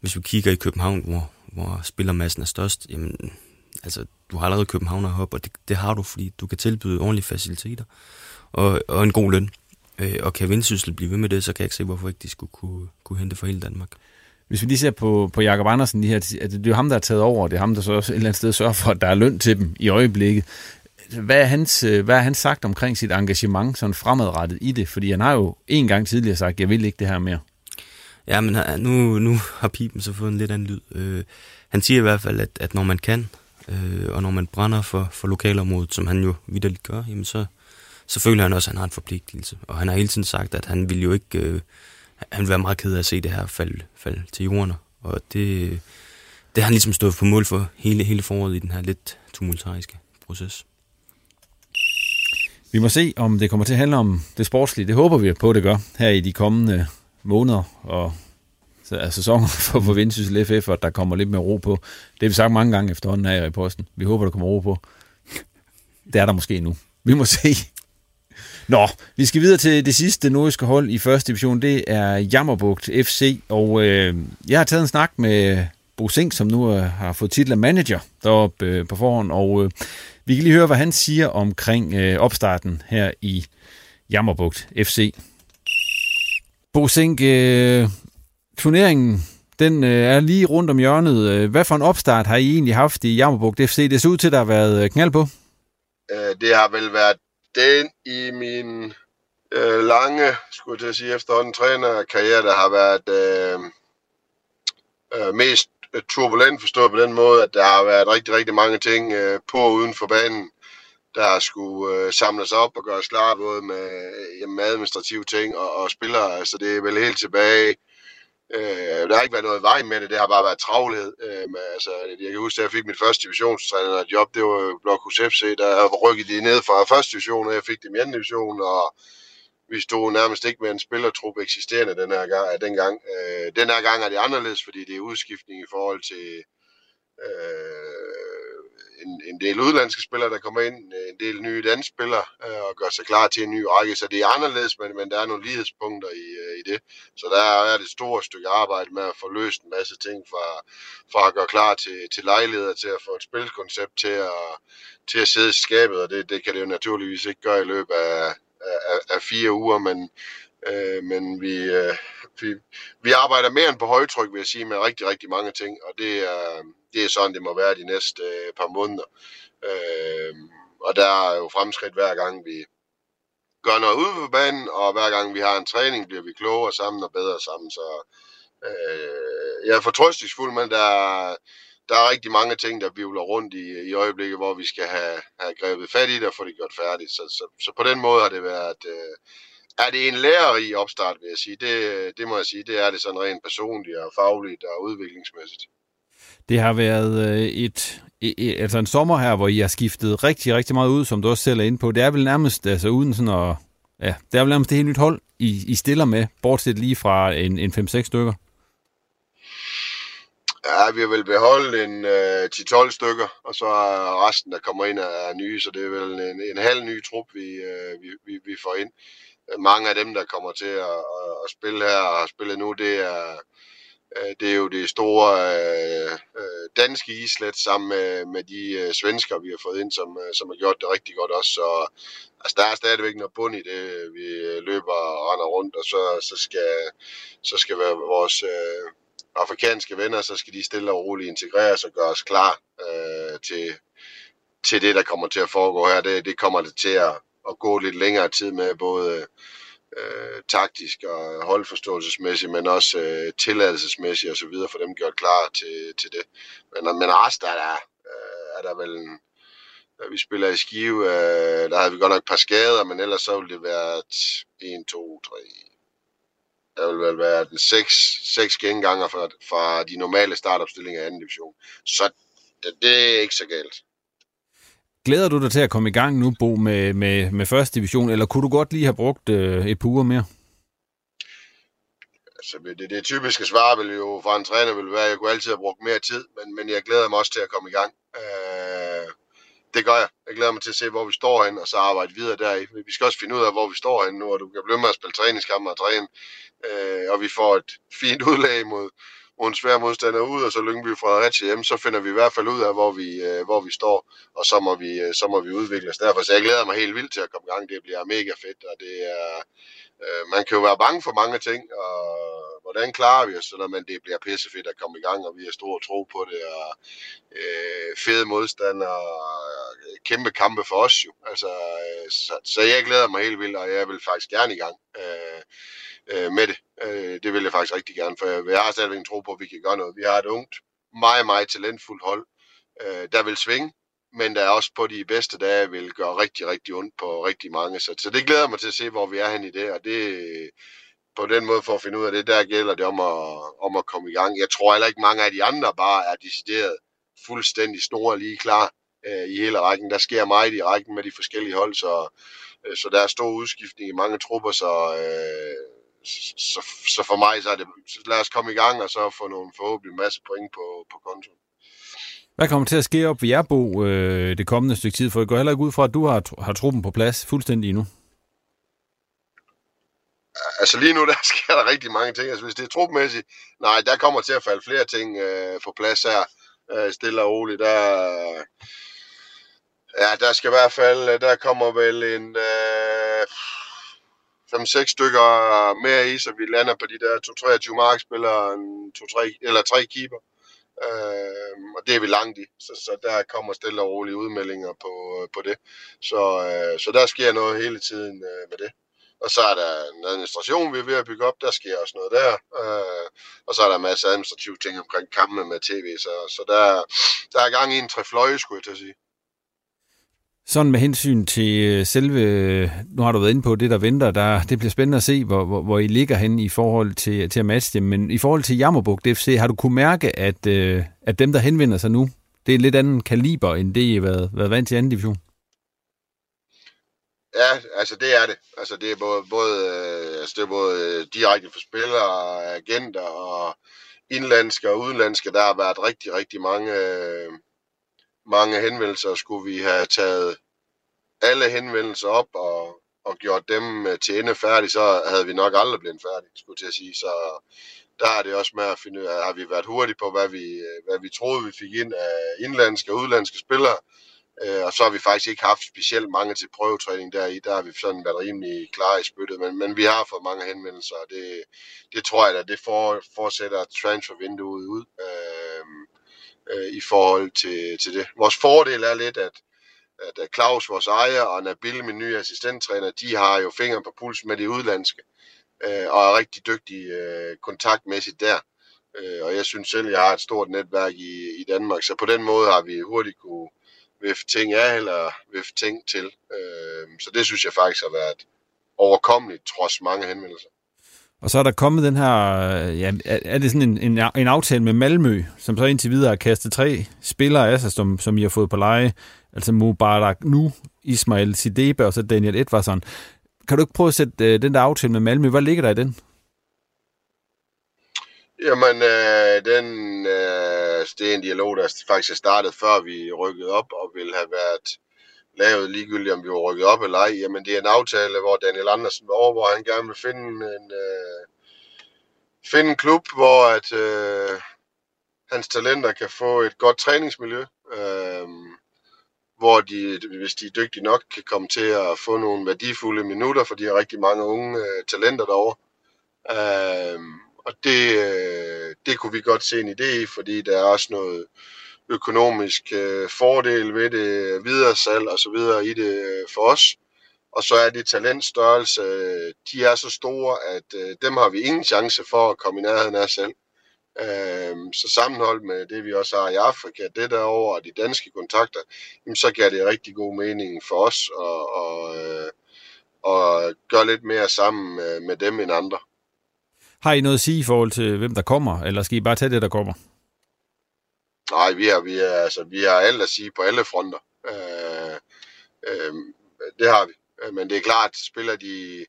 hvis vi kigger i København, hvor, hvor spillermassen er størst, jamen, altså, du har allerede København og og det, det har du, fordi du kan tilbyde ordentlige faciliteter og, og en god løn. Øh, og kan Vendsyssel blive ved med det, så kan jeg ikke se, hvorfor ikke de skulle kunne, kunne hente for hele Danmark. Hvis vi lige ser på, på Jakob Andersen, de her, at det er jo ham, der er taget over, det er ham, der så også et eller andet sted sørger for, at der er løn til dem i øjeblikket. Hvad er hans, øh, hvad er hans sagt omkring sit engagement sådan fremadrettet i det? Fordi han har jo en gang tidligere sagt, jeg vil ikke det her mere. Ja, men nu, nu har Pipen så fået en lidt anden lyd. Øh, han siger i hvert fald, at, at når man kan, øh, og når man brænder for, for lokalområdet, som han jo vidderligt gør, jamen så, så føler han også, at han har en forpligtelse. Og han har hele tiden sagt, at han ville jo ikke... Øh, han ville være meget ked af at se det her fald, fald til jorden. Og det, det har han ligesom stået på mål for hele, hele foråret i den her lidt tumultariske proces. Vi må se, om det kommer til at handle om det sportslige. Det håber vi på, at det gør her i de kommende måneder og så altså sæsonen for, for Vendsyssel FF, og der kommer lidt mere ro på. Det har vi sagt mange gange efterhånden her i posten. Vi håber, der kommer ro på. Det er der måske nu. Vi må se. Nå, vi skal videre til det sidste nordiske hold i første division. Det er Jammerbugt FC, og øh, jeg har taget en snak med Bo Sink, som nu øh, har fået titlen manager deroppe øh, på forhånd, og øh, vi kan lige høre, hvad han siger omkring øh, opstarten her i Jammerbugt FC. Bo Sink, øh, turneringen den øh, er lige rundt om hjørnet. Øh, hvad for en opstart har I egentlig haft i Jammerbugt FC? Det ser ud til, at der har været øh, knald på. Øh, det har vel været den i min øh, lange, skulle jeg til at sige, efterhånden trænerkarriere, der har været øh, øh, mest øh, turbulent forstået på den måde, at der har været rigtig, rigtig mange ting øh, på og uden for banen, der skulle øh, samles op og gøres klar, både med, øh, jamen, med administrative ting og, og spillere. Altså det er vel helt tilbage Øh, der har ikke været noget vej med det, det har bare været travlhed. Øh, men, altså, jeg kan huske, at jeg fik mit første divisionstræner job, det var Blok FC, der rykkede de ned fra første division, og jeg fik dem i anden division, og vi stod nærmest ikke med en spillertrup eksisterende den her gang. Dengang. Øh, den her gang er det anderledes, fordi det er udskiftning i forhold til øh, en, en del udlandske spillere, der kommer ind, en del nye danske spillere, øh, og gør sig klar til en ny række. Så det er anderledes, men, men der er nogle lighedspunkter i, øh, i det. Så der har været et stort stykke arbejde med at få løst en masse ting fra, fra at gøre klar til, til lejligheder, til at få et spilkoncept til at, til at sidde i skabet, og det, det kan det jo naturligvis ikke gøre i løbet af, af, af fire uger, men, øh, men vi, øh, vi, vi arbejder mere end på højtryk, vil jeg sige, med rigtig, rigtig mange ting, og det er, det er sådan, det må være de næste øh, par måneder. Øh, og der er jo fremskridt hver gang, vi gør noget ude på banen, og hver gang vi har en træning, bliver vi klogere sammen og bedre sammen. Så øh, jeg er fortrøstningsfuld, men der, der er rigtig mange ting, der vivler rundt i, i øjeblikket, hvor vi skal have, have grebet fat i det og få det gjort færdigt. Så, så, så på den måde har det været... Øh, er det en lærerig opstart, vil jeg sige. Det, det må jeg sige. Det er det sådan rent personligt og fagligt og udviklingsmæssigt. Det har været øh, et, et, altså en sommer her, hvor I har skiftet rigtig, rigtig meget ud, som du også selv er inde på. Det er vel nærmest, altså uden sådan at, ja, det er vel nærmest det helt nyt hold, I, I stiller med, bortset lige fra en, en 5-6 stykker. Ja, vi har vel beholdt en øh, 10-12 stykker, og så er resten, der kommer ind, er nye, så det er vel en, en halv ny trup, vi, øh, vi, vi, vi får ind. Mange af dem, der kommer til at, at, at spille her og spille nu, det er, Øh, det er jo det store øh, øh, danske islet sammen med, med de øh, svensker, vi har fået ind, som, øh, som har gjort det rigtig godt også. Så altså, der er stadigvæk noget bund i det. Vi løber og render rundt, og så, så, skal, så skal være vores, øh, afrikanske venner, så skal de stille og roligt integreres og gøres klar øh, til, til det, der kommer til at foregå her. Det, det kommer det til at, at gå lidt længere tid med, både øh, taktisk og holdforståelsesmæssigt, men også øh, tilladelsesmæssigt og så videre, for dem gjort klar til, til det. Men, men resten er der, øh, er der vel en, da vi spiller i Skive, øh, der havde vi godt nok et par skader, men ellers så ville det være 1, 2, 3, der vil vel være den seks, seks genganger fra, fra de normale startopstillinger i anden division. Så det, det er ikke så galt. Glæder du dig til at komme i gang nu, Bo, med, med, med første division, eller kunne du godt lige have brugt øh, et par uger mere? Altså, det, det typiske svar vil jo fra en træner vil være, at jeg kunne altid have brugt mere tid, men, men jeg glæder mig også til at komme i gang. Øh, det gør jeg. Jeg glæder mig til at se, hvor vi står hen, og så arbejde videre deri. Vi skal også finde ud af, hvor vi står hen nu, og du kan blive med at spille træningskampe og træne, øh, og vi får et fint udlag mod, mod en svær modstander ud, og så Lyngby Fredericia hjem, så finder vi i hvert fald ud af, hvor vi, øh, hvor vi står, og så må vi, øh, så må vi udvikle os derfor. Så jeg glæder mig helt vildt til at komme i gang. Det bliver mega fedt, og det er, øh, man kan jo være bange for mange ting, og hvordan klarer vi os, sådan, men det bliver pissefedt at komme i gang, og vi har stor tro på det, og øh, fede modstandere, kæmpe kampe for os jo. Altså, øh, så, så jeg glæder mig helt vildt, og jeg vil faktisk gerne i gang. Øh, øh, med det. Øh, det vil jeg faktisk rigtig gerne, for jeg, jeg har stadigvæk en tro på, at vi kan gøre noget. Vi har et ungt, meget, meget talentfuldt hold, øh, der vil svinge, men der er også på de bedste dage vil gøre rigtig, rigtig ondt på rigtig mange. Så, så det glæder mig til at se, hvor vi er hen i det, og det på den måde for at finde ud af det, der gælder det om at, om at komme i gang. Jeg tror heller ikke mange af de andre bare er decideret fuldstændig store lige klar øh, i hele rækken. Der sker meget i rækken med de forskellige hold, så, øh, så der er stor udskiftning i mange trupper, så øh, så, så for mig så er det, så lad os komme i gang og så få nogle forhåbentlig masse point på, på kontoen. Hvad kommer til at ske op ved Jerbo øh, det kommende stykke tid? For jeg går heller ikke ud fra, at du har, har truppen på plads fuldstændig nu. Altså lige nu, der sker der rigtig mange ting. Altså hvis det er trupmæssigt, nej, der kommer til at falde flere ting øh, på plads her. Øh, stille og roligt. Der, ja, der skal i hvert fald, øh, der kommer vel en... Øh, 5-6 stykker mere i, så vi lander på de der 2-23 markspillere, to, tre, eller tre keeper. Øh, og det er vi langt i, så, så der kommer stille og rolige udmeldinger på, øh, på det. Så, øh, så der sker noget hele tiden øh, med det. Og så er der en administration, vi er ved at bygge op, der sker også noget der. Øh, og så er der en masse administrative ting omkring kampen med tv, så, så der, der er gang i en trefløje, skulle jeg til at sige. Sådan med hensyn til øh, selve, nu har du været inde på det, der venter, der, det bliver spændende at se, hvor, hvor, hvor I ligger hen i forhold til, til at matche dem. Men i forhold til Jammerbugt FC, har du kunne mærke, at, øh, at dem, der henvender sig nu, det er lidt anden kaliber, end det I har været, været vant til anden division? Ja, altså det er det. Altså det er både, både, øh, altså det er både direkte for spillere, agenter og indlandske og udenlandske. Der har været rigtig, rigtig mange mange henvendelser. Skulle vi have taget alle henvendelser op og, og gjort dem øh, til ende færdige, så havde vi nok aldrig blevet færdige, skulle til at sige. Så der er det også med at finde ud af, har vi været hurtige på, hvad vi, øh, hvad vi troede, vi fik ind af indlandske og udlandske spillere. Øh, og så har vi faktisk ikke haft specielt mange til prøvetræning deri. Der har vi sådan været rimelig klar i spyttet, men, men vi har fået mange henvendelser, og det, det tror jeg, da, det for, fortsætter transfervinduet ud. Øh, øh, i forhold til, til det. Vores fordel er lidt, at, at Claus, vores ejer, og Nabil, min nye assistenttræner, de har jo fingre på puls med det udlandske, øh, og er rigtig dygtige øh, kontaktmæssigt der. Øh, og jeg synes selv, jeg har et stort netværk i, i Danmark, så på den måde har vi hurtigt kunne vifte ting af, eller vifte ting til. Øh, så det synes jeg faktisk har været overkommeligt, trods mange henvendelser. Og så er der kommet den her, øh, ja, er det sådan en, en, en aftale med Malmø, som så indtil videre har kastet tre spillere af sig, som, som I har fået på leje. Altså Mubarak Nu, Ismail Sidebe og så Daniel Edvardsson. Kan du ikke prøve at sætte øh, den der aftale med Malmø? Hvad ligger der i den? Jamen, øh, den, øh, det er en dialog, der faktisk er startet, før vi rykkede op, og ville have været lavet ligegyldigt, om vi var rykket op eller ej. Jamen, det er en aftale, hvor Daniel Andersen var over, hvor han gerne vil finde en, øh, finde en klub, hvor at, øh, hans talenter kan få et godt træningsmiljø. Øh, hvor de, hvis de er dygtige nok, kan komme til at få nogle værdifulde minutter, for de har rigtig mange unge øh, talenter derovre. Øh, og det, øh, det kunne vi godt se en idé i, fordi der er også noget økonomisk øh, fordel ved det, videre salg og så videre i det øh, for os. Og så er det talentstørrelse, øh, de er så store, at øh, dem har vi ingen chance for at komme i nærheden af selv. Øh, så sammenholdt med det, vi også har i Afrika, det derovre og de danske kontakter, jamen, så giver det rigtig god mening for os at, og, øh, og gøre lidt mere sammen med, med dem end andre. Har I noget at sige i forhold til, hvem der kommer, eller skal I bare tage det, der kommer? Nej, vi har, vi er, altså, vi har alt at sige på alle fronter. Øh, øh, det har vi. Men det er klart, spiller de,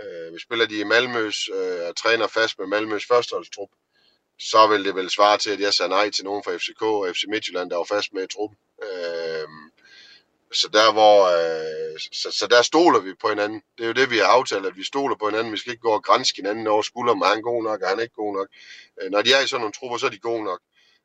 øh, spiller de i Malmøs øh, og træner fast med Malmøs førsteholdstrup, så vil det vel svare til, at jeg sagde nej til nogen fra FCK og FC Midtjylland, der var fast med i truppen. Øh, så der, hvor, øh, så, så der stoler vi på hinanden. Det er jo det, vi har aftalt, at vi stoler på hinanden. Vi skal ikke gå og grænse hinanden over skulderen, er han god nok, er han ikke god nok. Øh, når de er i sådan nogle trupper, så er de gode nok.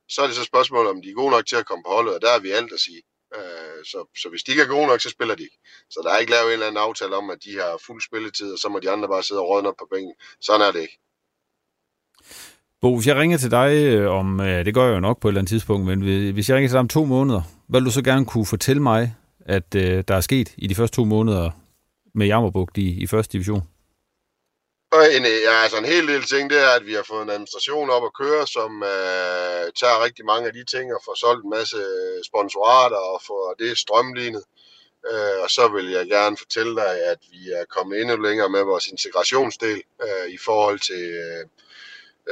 Så er det så spørgsmålet, om de er gode nok til at komme på holdet, og der er vi alt at sige. Øh, så, så hvis de ikke er gode nok, så spiller de ikke. Så der er ikke lavet en eller anden aftale om, at de har fuld spilletid, og så må de andre bare sidde og rådne op på bænken. Sådan er det ikke. Bo, hvis jeg ringer til dig øh, om, øh, det gør jeg jo nok på et eller andet tidspunkt, men hvis jeg ringer til dig om to måneder, hvad vil du så gerne kunne fortælle mig, at øh, der er sket i de første to måneder med Jammerbugt i, i første division? En, øh, ja, altså en hel del ting, det er, at vi har fået en administration op at køre, som øh, tager rigtig mange af de ting og får solgt en masse øh, sponsorater og får det strømlignet. Øh, og så vil jeg gerne fortælle dig, at vi er kommet endnu længere med vores integrationsdel øh, i forhold til øh,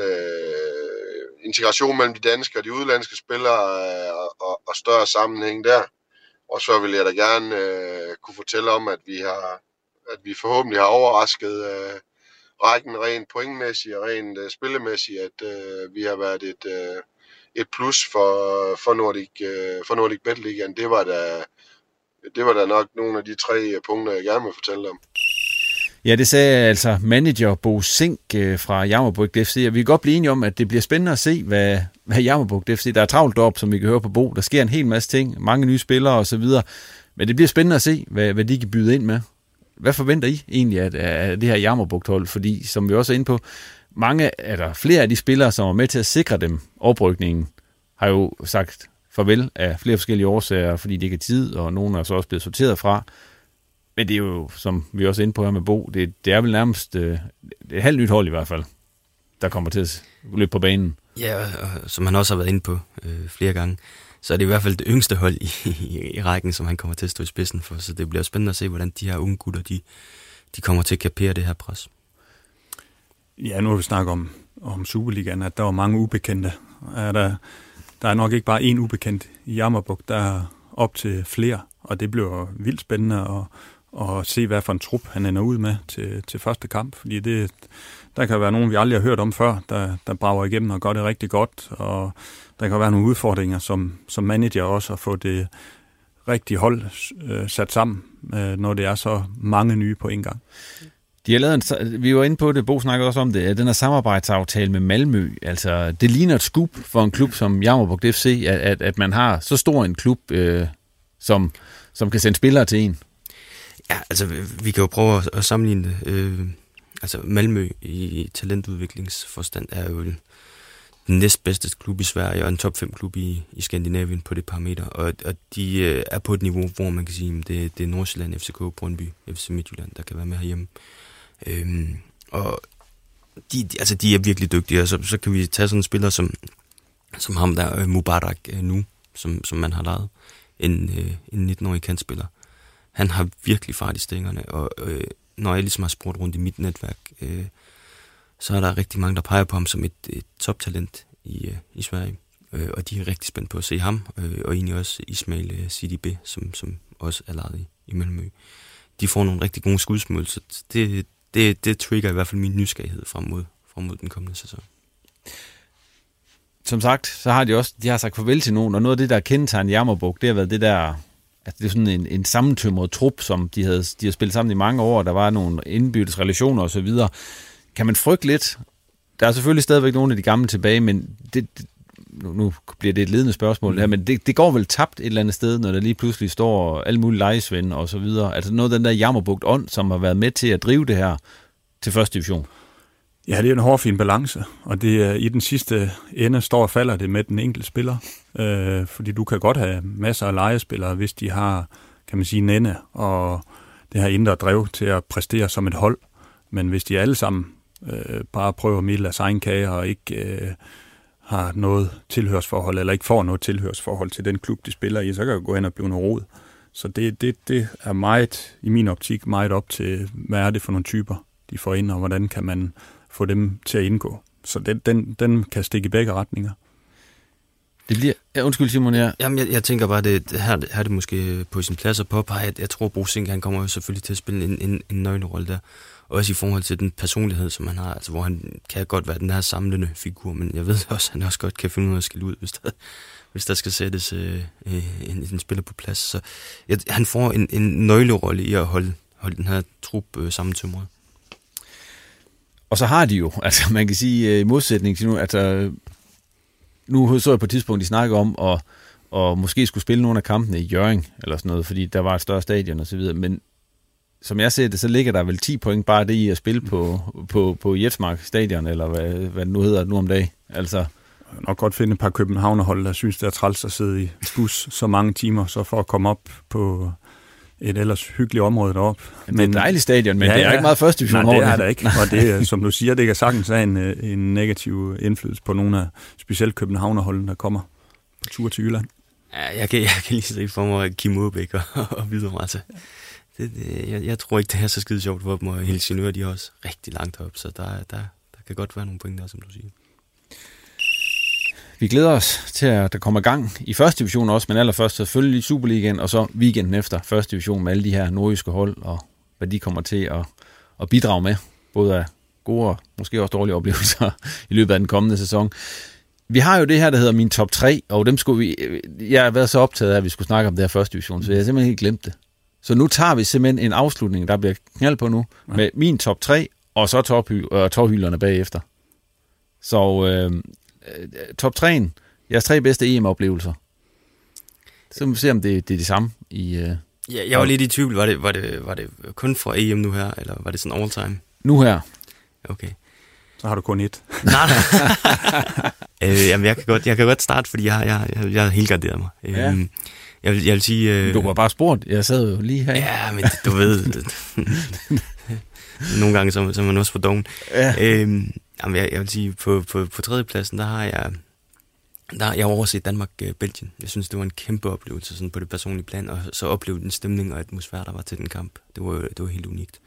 øh, integration mellem de danske og de udlandske spillere øh, og, og større sammenhæng der. Og så vil jeg da gerne øh, kunne fortælle om, at vi har at vi forhåbentlig har overrasket øh, rækken rent pointmæssigt og rent øh, spillemæssigt, at øh, vi har været et, øh, et plus for, for Nordic, øh, for Nordic Bet Ligaen. Det var da det var da nok nogle af de tre øh, punkter, jeg gerne vil fortælle om. Ja, det sagde altså manager Bo Sink øh, fra Jammerburg FC, og vi kan godt blive enige om, at det bliver spændende at se, hvad, hvad Jammerburg FC, der er travlt op, som vi kan høre på Bo. Der sker en hel masse ting, mange nye spillere osv., men det bliver spændende at se, hvad, hvad de kan byde ind med. Hvad forventer I egentlig af, af det her Jammerbugt-hold? Fordi, som vi også er inde på, mange, eller flere af de spillere, som er med til at sikre dem oprykningen, har jo sagt farvel af flere forskellige årsager, fordi det ikke er tid, og nogle er så også blevet sorteret fra. Men det er jo, som vi også er inde på her med Bo, det, det er vel nærmest øh, et halvt nyt hold i hvert fald, der kommer til at løbe på banen. Ja, og som han også har været inde på øh, flere gange, så er det i hvert fald det yngste hold i, i, i rækken, som han kommer til at stå i spidsen for. Så det bliver spændende at se, hvordan de her unge gutter, de, de kommer til at kapere det her pres. Ja, nu har vi snakket om, om Superligaen, at der var mange ubekendte. Er der, der er nok ikke bare én ubekendt i Jammerbuk, der er op til flere, og det bliver vildt spændende at, at se, hvad for en trup han ender ud med til, til første kamp, fordi det, der kan være nogen, vi aldrig har hørt om før, der, der brager igennem og gør det rigtig godt, og der kan være nogle udfordringer som, som manager også at få det rigtige hold øh, sat sammen, øh, når det er så mange nye på en gang. De har lavet en, vi var inde på det, Bo snakkede også om det, den her samarbejdsaftale med Malmø. Altså, det ligner et skub for en klub som Jammerburg FC, at, at, at man har så stor en klub, øh, som, som kan sende spillere til en. Ja, altså, vi kan jo prøve at, at sammenligne det. Øh, altså, Malmø i talentudviklingsforstand er jo den næstbedste klub i Sverige og en top 5 klub i, i Skandinavien på det parameter. Og, og de øh, er på et niveau, hvor man kan sige, at det, det er Nordsjælland, FCK, Brøndby, FC Midtjylland, der kan være med herhjemme. Øhm, og de, de, altså, de er virkelig dygtige, og så, så kan vi tage sådan en spiller som, som ham der, øh, Mubarak øh, nu, som, som man har lejet, en, øh, en 19-årig kantspiller. Han har virkelig fart i stængerne, og øh, når jeg ligesom har spurgt rundt i mit netværk, øh, så er der rigtig mange, der peger på ham som et, et toptalent i, øh, i Sverige. Øh, og de er rigtig spændt på at se ham, øh, og egentlig også Ismail øh, CDB, som, som også er lejet i, i Malmø. De får nogle rigtig gode skudsmål, så det, det, det trigger i hvert fald min nysgerrighed frem mod, frem mod den kommende sæson. Som sagt, så har de også de har sagt farvel til nogen, og noget af det, der kendetegner Jammerbuk, det har været det der Altså det er sådan en, en sammentømret trup, som de havde, de har spillet sammen i mange år, der var nogle indbyttes relationer osv. Kan man frygte lidt? Der er selvfølgelig stadigvæk nogle af de gamle tilbage, men det, det nu, nu bliver det et ledende spørgsmål mm. her, men det, det går vel tabt et eller andet sted, når der lige pludselig står alle mulige lejesvend og så videre. Altså noget af den der jammerbugt ånd, som har været med til at drive det her til første division. Ja, det er en hård fin balance, og det er, i den sidste ende står og falder det med den enkelte spiller. Øh, fordi du kan godt have masser af legespillere, hvis de har, kan man sige, nænde og det her indre drev til at præstere som et hold. Men hvis de alle sammen øh, bare prøver at midle af egen kage og ikke øh, har noget tilhørsforhold, eller ikke får noget tilhørsforhold til den klub, de spiller i, så kan det gå hen og blive noget rod. Så det, det, det er meget, i min optik, meget op til, hvad er det for nogle typer, de får ind, og hvordan kan man få dem til at indgå. Så den, den, den kan stikke i begge retninger. Det bliver... Ja, undskyld, Simon, jeg... Jamen, jeg, jeg tænker bare, det, her, her er det måske på sin plads at påpege, at jeg tror, at Brusink, han kommer jo selvfølgelig til at spille en, en, en nøglerolle der. Også i forhold til den personlighed, som han har, altså hvor han kan godt være den her samlende figur, men jeg ved også, at han også godt kan finde ud af at skille ud, hvis der, hvis der skal sættes øh, en, en spiller på plads. Så jeg, han får en, en nøglerolle i at holde, holde den her trup øh, sammentømret. Og så har de jo, altså man kan sige øh, i modsætning til nu, altså nu så jeg på et tidspunkt, de snakker om, at, og måske skulle spille nogle af kampene i Jøring, eller sådan noget, fordi der var et større stadion og så videre, men som jeg ser det, så ligger der vel 10 point bare det i at spille på, på, på Jetsmark stadion, eller hvad, hvad det nu hedder nu om dagen. Altså, jeg nok godt finde et par københavnerhold, der synes, det er træls at sidde i bus så mange timer, så for at komme op på et ellers hyggeligt område deroppe. Men, det er et dejligt stadion, men ja, det er ja. ikke meget første division Nej, det er der ikke. Og det, som du siger, det kan sagtens have en, en negativ indflydelse på nogle af specielt københavnerholden, der kommer på tur til Jylland. Ja, jeg kan, jeg kan lige se for mig Kim Urbæk og, og videre til. Det, det, jeg, jeg, tror ikke, det er så skide sjovt for dem, og Helsingør, de er også rigtig langt op, så der, der, der kan godt være nogle point der, som du siger. Vi glæder os til, at der kommer gang i første division også, men allerførst selvfølgelig i Superligaen, og så weekenden efter første division med alle de her nordjyske hold, og hvad de kommer til at, at bidrage med, både af gode og måske også dårlige oplevelser i løbet af den kommende sæson. Vi har jo det her, der hedder min top 3, og dem skulle vi... Jeg har været så optaget af, at vi skulle snakke om det her første division, så jeg har simpelthen helt glemt det. Så nu tager vi simpelthen en afslutning, der bliver knald på nu, ja. med min top 3, og så tårhylerne bagefter. Så øh, øh, top 3'en, jeres tre bedste EM-oplevelser. Så må vi se, om det, det er det samme i... Øh, ja, jeg var lidt i tvivl. Var det, var, det, var det kun for EM nu her, eller var det sådan all time? Nu her. Okay. Så har du kun et. Nej, nej. øh, jamen, jeg kan, godt, jeg kan godt starte, fordi jeg, jeg, jeg, jeg har helt garderet mig. Ja. Øhm, jeg, vil, jeg vil sige... Øh, du var bare spurgt. Jeg sad jo lige her. Ja, men du ved... nogle gange så, så er man også for doven. Ja. Øhm, jamen, jeg, jeg vil sige, på, på, på tredjepladsen, der har jeg... Der, jeg har overset Danmark-Belgien. Øh, jeg synes, det var en kæmpe oplevelse sådan på det personlige plan, og så opleve den stemning og atmosfære, der var til den kamp. Det var, det var helt unikt.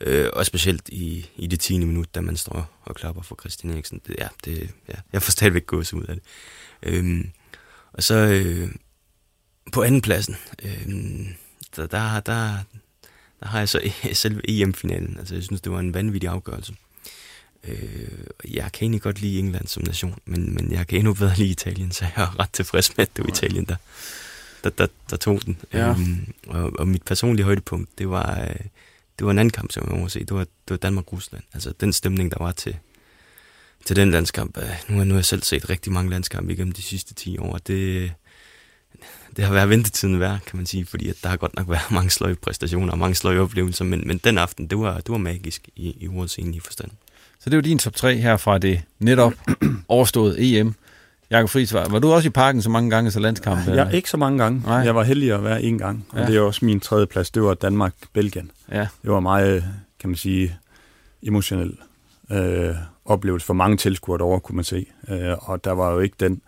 Øh, og specielt i, i det 10. minut, da man står og klapper for Christian Eriksen. Det, ja, det, ja, jeg får stadigvæk gås ud af det. Øhm, og så øh, på anden pladsen, øh, der, der, der, der har jeg så selve EM-finalen. Altså, jeg synes, det var en vanvittig afgørelse. Øh, jeg kan egentlig godt lide England som nation, men, men jeg kan endnu bedre lide Italien, så jeg er ret tilfreds med, at det var Italien, der, der, der, der tog den. Ja. Øhm, og, og mit personlige højdepunkt, det var, øh, det var en anden kamp, som jeg må se. Det var, det var Danmark-Rusland. Altså den stemning, der var til, til den landskamp. Øh, nu, har, nu har jeg selv set rigtig mange landskampe igennem de sidste 10 år, det, det har været ventetiden værd, kan man sige, fordi at der har godt nok været mange sløje præstationer og mange sløje oplevelser, men, men den aften, det var, det var magisk i, i ordets egentlige forstand. Så det var din top 3 her fra det netop overståede EM. Jakob Friis, var, var du også i parken så mange gange så landskamp? Ja, ikke så mange gange. Nej. Jeg var heldig at være en gang, og ja. det er også min tredje plads. Det var Danmark-Belgien. Ja. Det var meget, kan man sige, emotionel øh, oplevelse for mange tilskuere derovre, kunne man se. Øh, og der var jo ikke den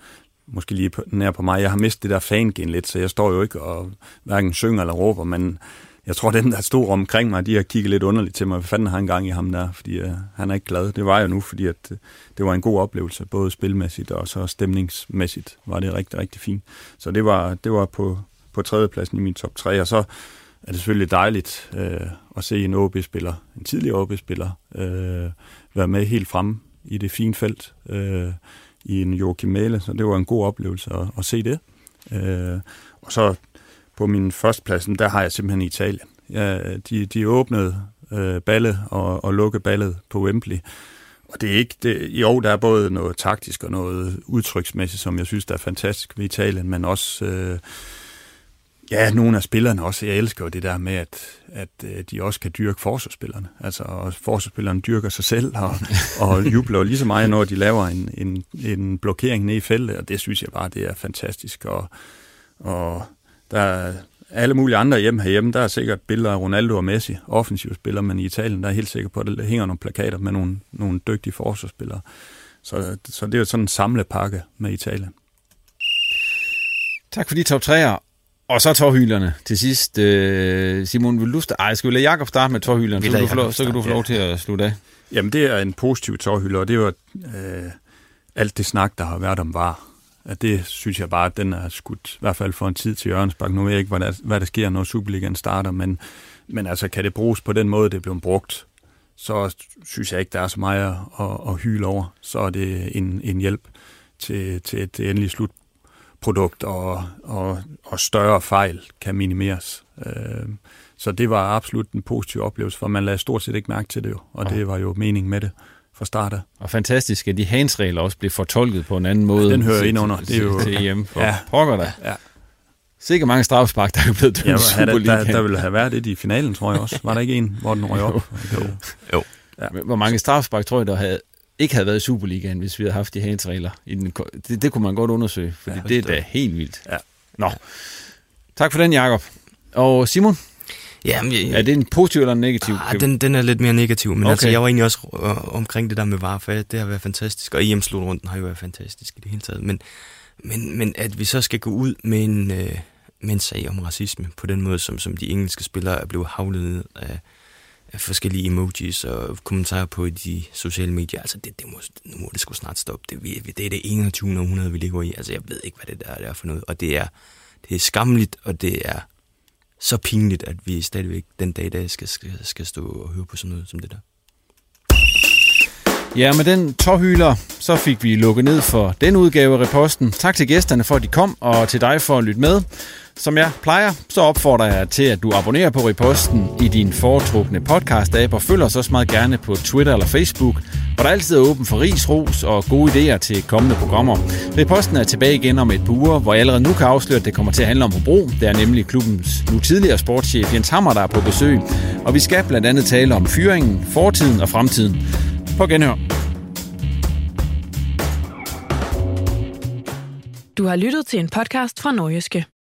måske lige på, nær på mig. Jeg har mistet det der fangen lidt, så jeg står jo ikke og hverken synger eller råber, men jeg tror, den der stod omkring mig, de har kigget lidt underligt til mig. Hvad fanden har han gang i ham der? Fordi øh, han er ikke glad. Det var jeg nu, fordi at, øh, det var en god oplevelse, både spilmæssigt og så stemningsmæssigt var det rigtig, rigtig fint. Så det var, det var på, på tredjepladsen i min top 3, og så er det selvfølgelig dejligt øh, at se en OB-spiller, en tidlig OB-spiller, øh, være med helt fremme i det fine felt. øh, i en Joachim Mæle, så det var en god oplevelse at, at se det. Øh, og så på min første plads, der har jeg simpelthen Italien. Ja, de, de åbnede øh, ballet og, og lukkede ballet på Wembley. Og det er ikke, det, jo, der er både noget taktisk og noget udtryksmæssigt, som jeg synes, der er fantastisk ved Italien, men også øh, Ja, nogle af spillerne også. Jeg elsker jo det der med, at, at øh, de også kan dyrke forsvarsspillerne. Altså, og forsvarsspillerne dyrker sig selv og, og jubler lige så meget, når de laver en, en, en blokering ned i feltet, og det synes jeg bare, det er fantastisk. Og, og der er alle mulige andre hjem herhjemme, der er sikkert billeder af Ronaldo og Messi, offensive spillere, men i Italien, der er helt sikker på, at der hænger nogle plakater med nogle, nogle dygtige forsvarsspillere. Så, så det er jo sådan en samlepakke med Italien. Tak for de top 3'er. Og så tårhylerne til sidst. Øh, Simon, vil du starte? Ej, skal vi lade Jakob starte med tårhylerne, så, kan du få lov, så kan du få lov til at slutte af. Jamen, det er en positiv tårhylder, og det er jo øh, alt det snak, der har været om var. At det synes jeg bare, at den er skudt, i hvert fald for en tid til Jørgensbak. Nu ved jeg ikke, hvad der, hvad der sker, når Superligaen starter, men, men altså, kan det bruges på den måde, det bliver brugt, så synes jeg ikke, der er så meget at, at, at hyle over. Så er det en, en hjælp til, til et endeligt slut produkt og, og, og større fejl kan minimeres. Øh, så det var absolut en positiv oplevelse, for man lagde stort set ikke mærke til det jo, og det var jo meningen med det fra start af. Og fantastisk, at de handsregler også blev fortolket på en anden måde. Ja, den hører ind under. Det er jo til EM for ja, pokker der. Ja. Sikkert mange strafspark, der er blevet dømt ja, der, der, der, ville have været det i finalen, tror jeg også. Var der ikke en, hvor den røg op? jo. jo. jo. Ja. Hvor mange strafspark tror jeg, der havde ikke havde været i Superligaen, hvis vi havde haft de handsregler. I den, det, det kunne man godt undersøge, for ja, det er da helt vildt. Ja. Nå. Tak for den, Jakob. Og Simon? Jamen, jeg, er det en positiv eller en negativ? Ah, den, den er lidt mere negativ, men okay. altså, jeg var egentlig også øh, omkring det der med VAR, for det har været fantastisk, og EM-slutrunden har jo været fantastisk i det hele taget, men, men, men at vi så skal gå ud med en, øh, med en sag om racisme, på den måde, som, som de engelske spillere er blevet havlet ned af, forskellige emojis og kommentarer på de sociale medier. Altså, det, det må, nu må det sgu snart stoppe. Det, det er det 21. århundrede, vi ligger i. Altså, jeg ved ikke, hvad det der er for noget. Og det er, det er skamligt, og det er så pinligt, at vi stadigvæk den dag i dag skal, skal, skal stå og høre på sådan noget som det der. Ja, med den tårhyler, så fik vi lukket ned for den udgave af reposten. Tak til gæsterne for, at de kom, og til dig for at lytte med. Som jeg plejer, så opfordrer jeg til, at du abonnerer på Reposten i din foretrukne podcast-app, og følger os også meget gerne på Twitter eller Facebook, hvor der altid er åben for ris, ros og gode idéer til kommende programmer. Reposten er tilbage igen om et par uger, hvor jeg allerede nu kan afsløre, at det kommer til at handle om Hobro. Det er nemlig klubbens nu tidligere sportschef Jens Hammer, der er på besøg. Og vi skal blandt andet tale om fyringen, fortiden og fremtiden. På genhør. Du har lyttet til en podcast fra Nordjyske.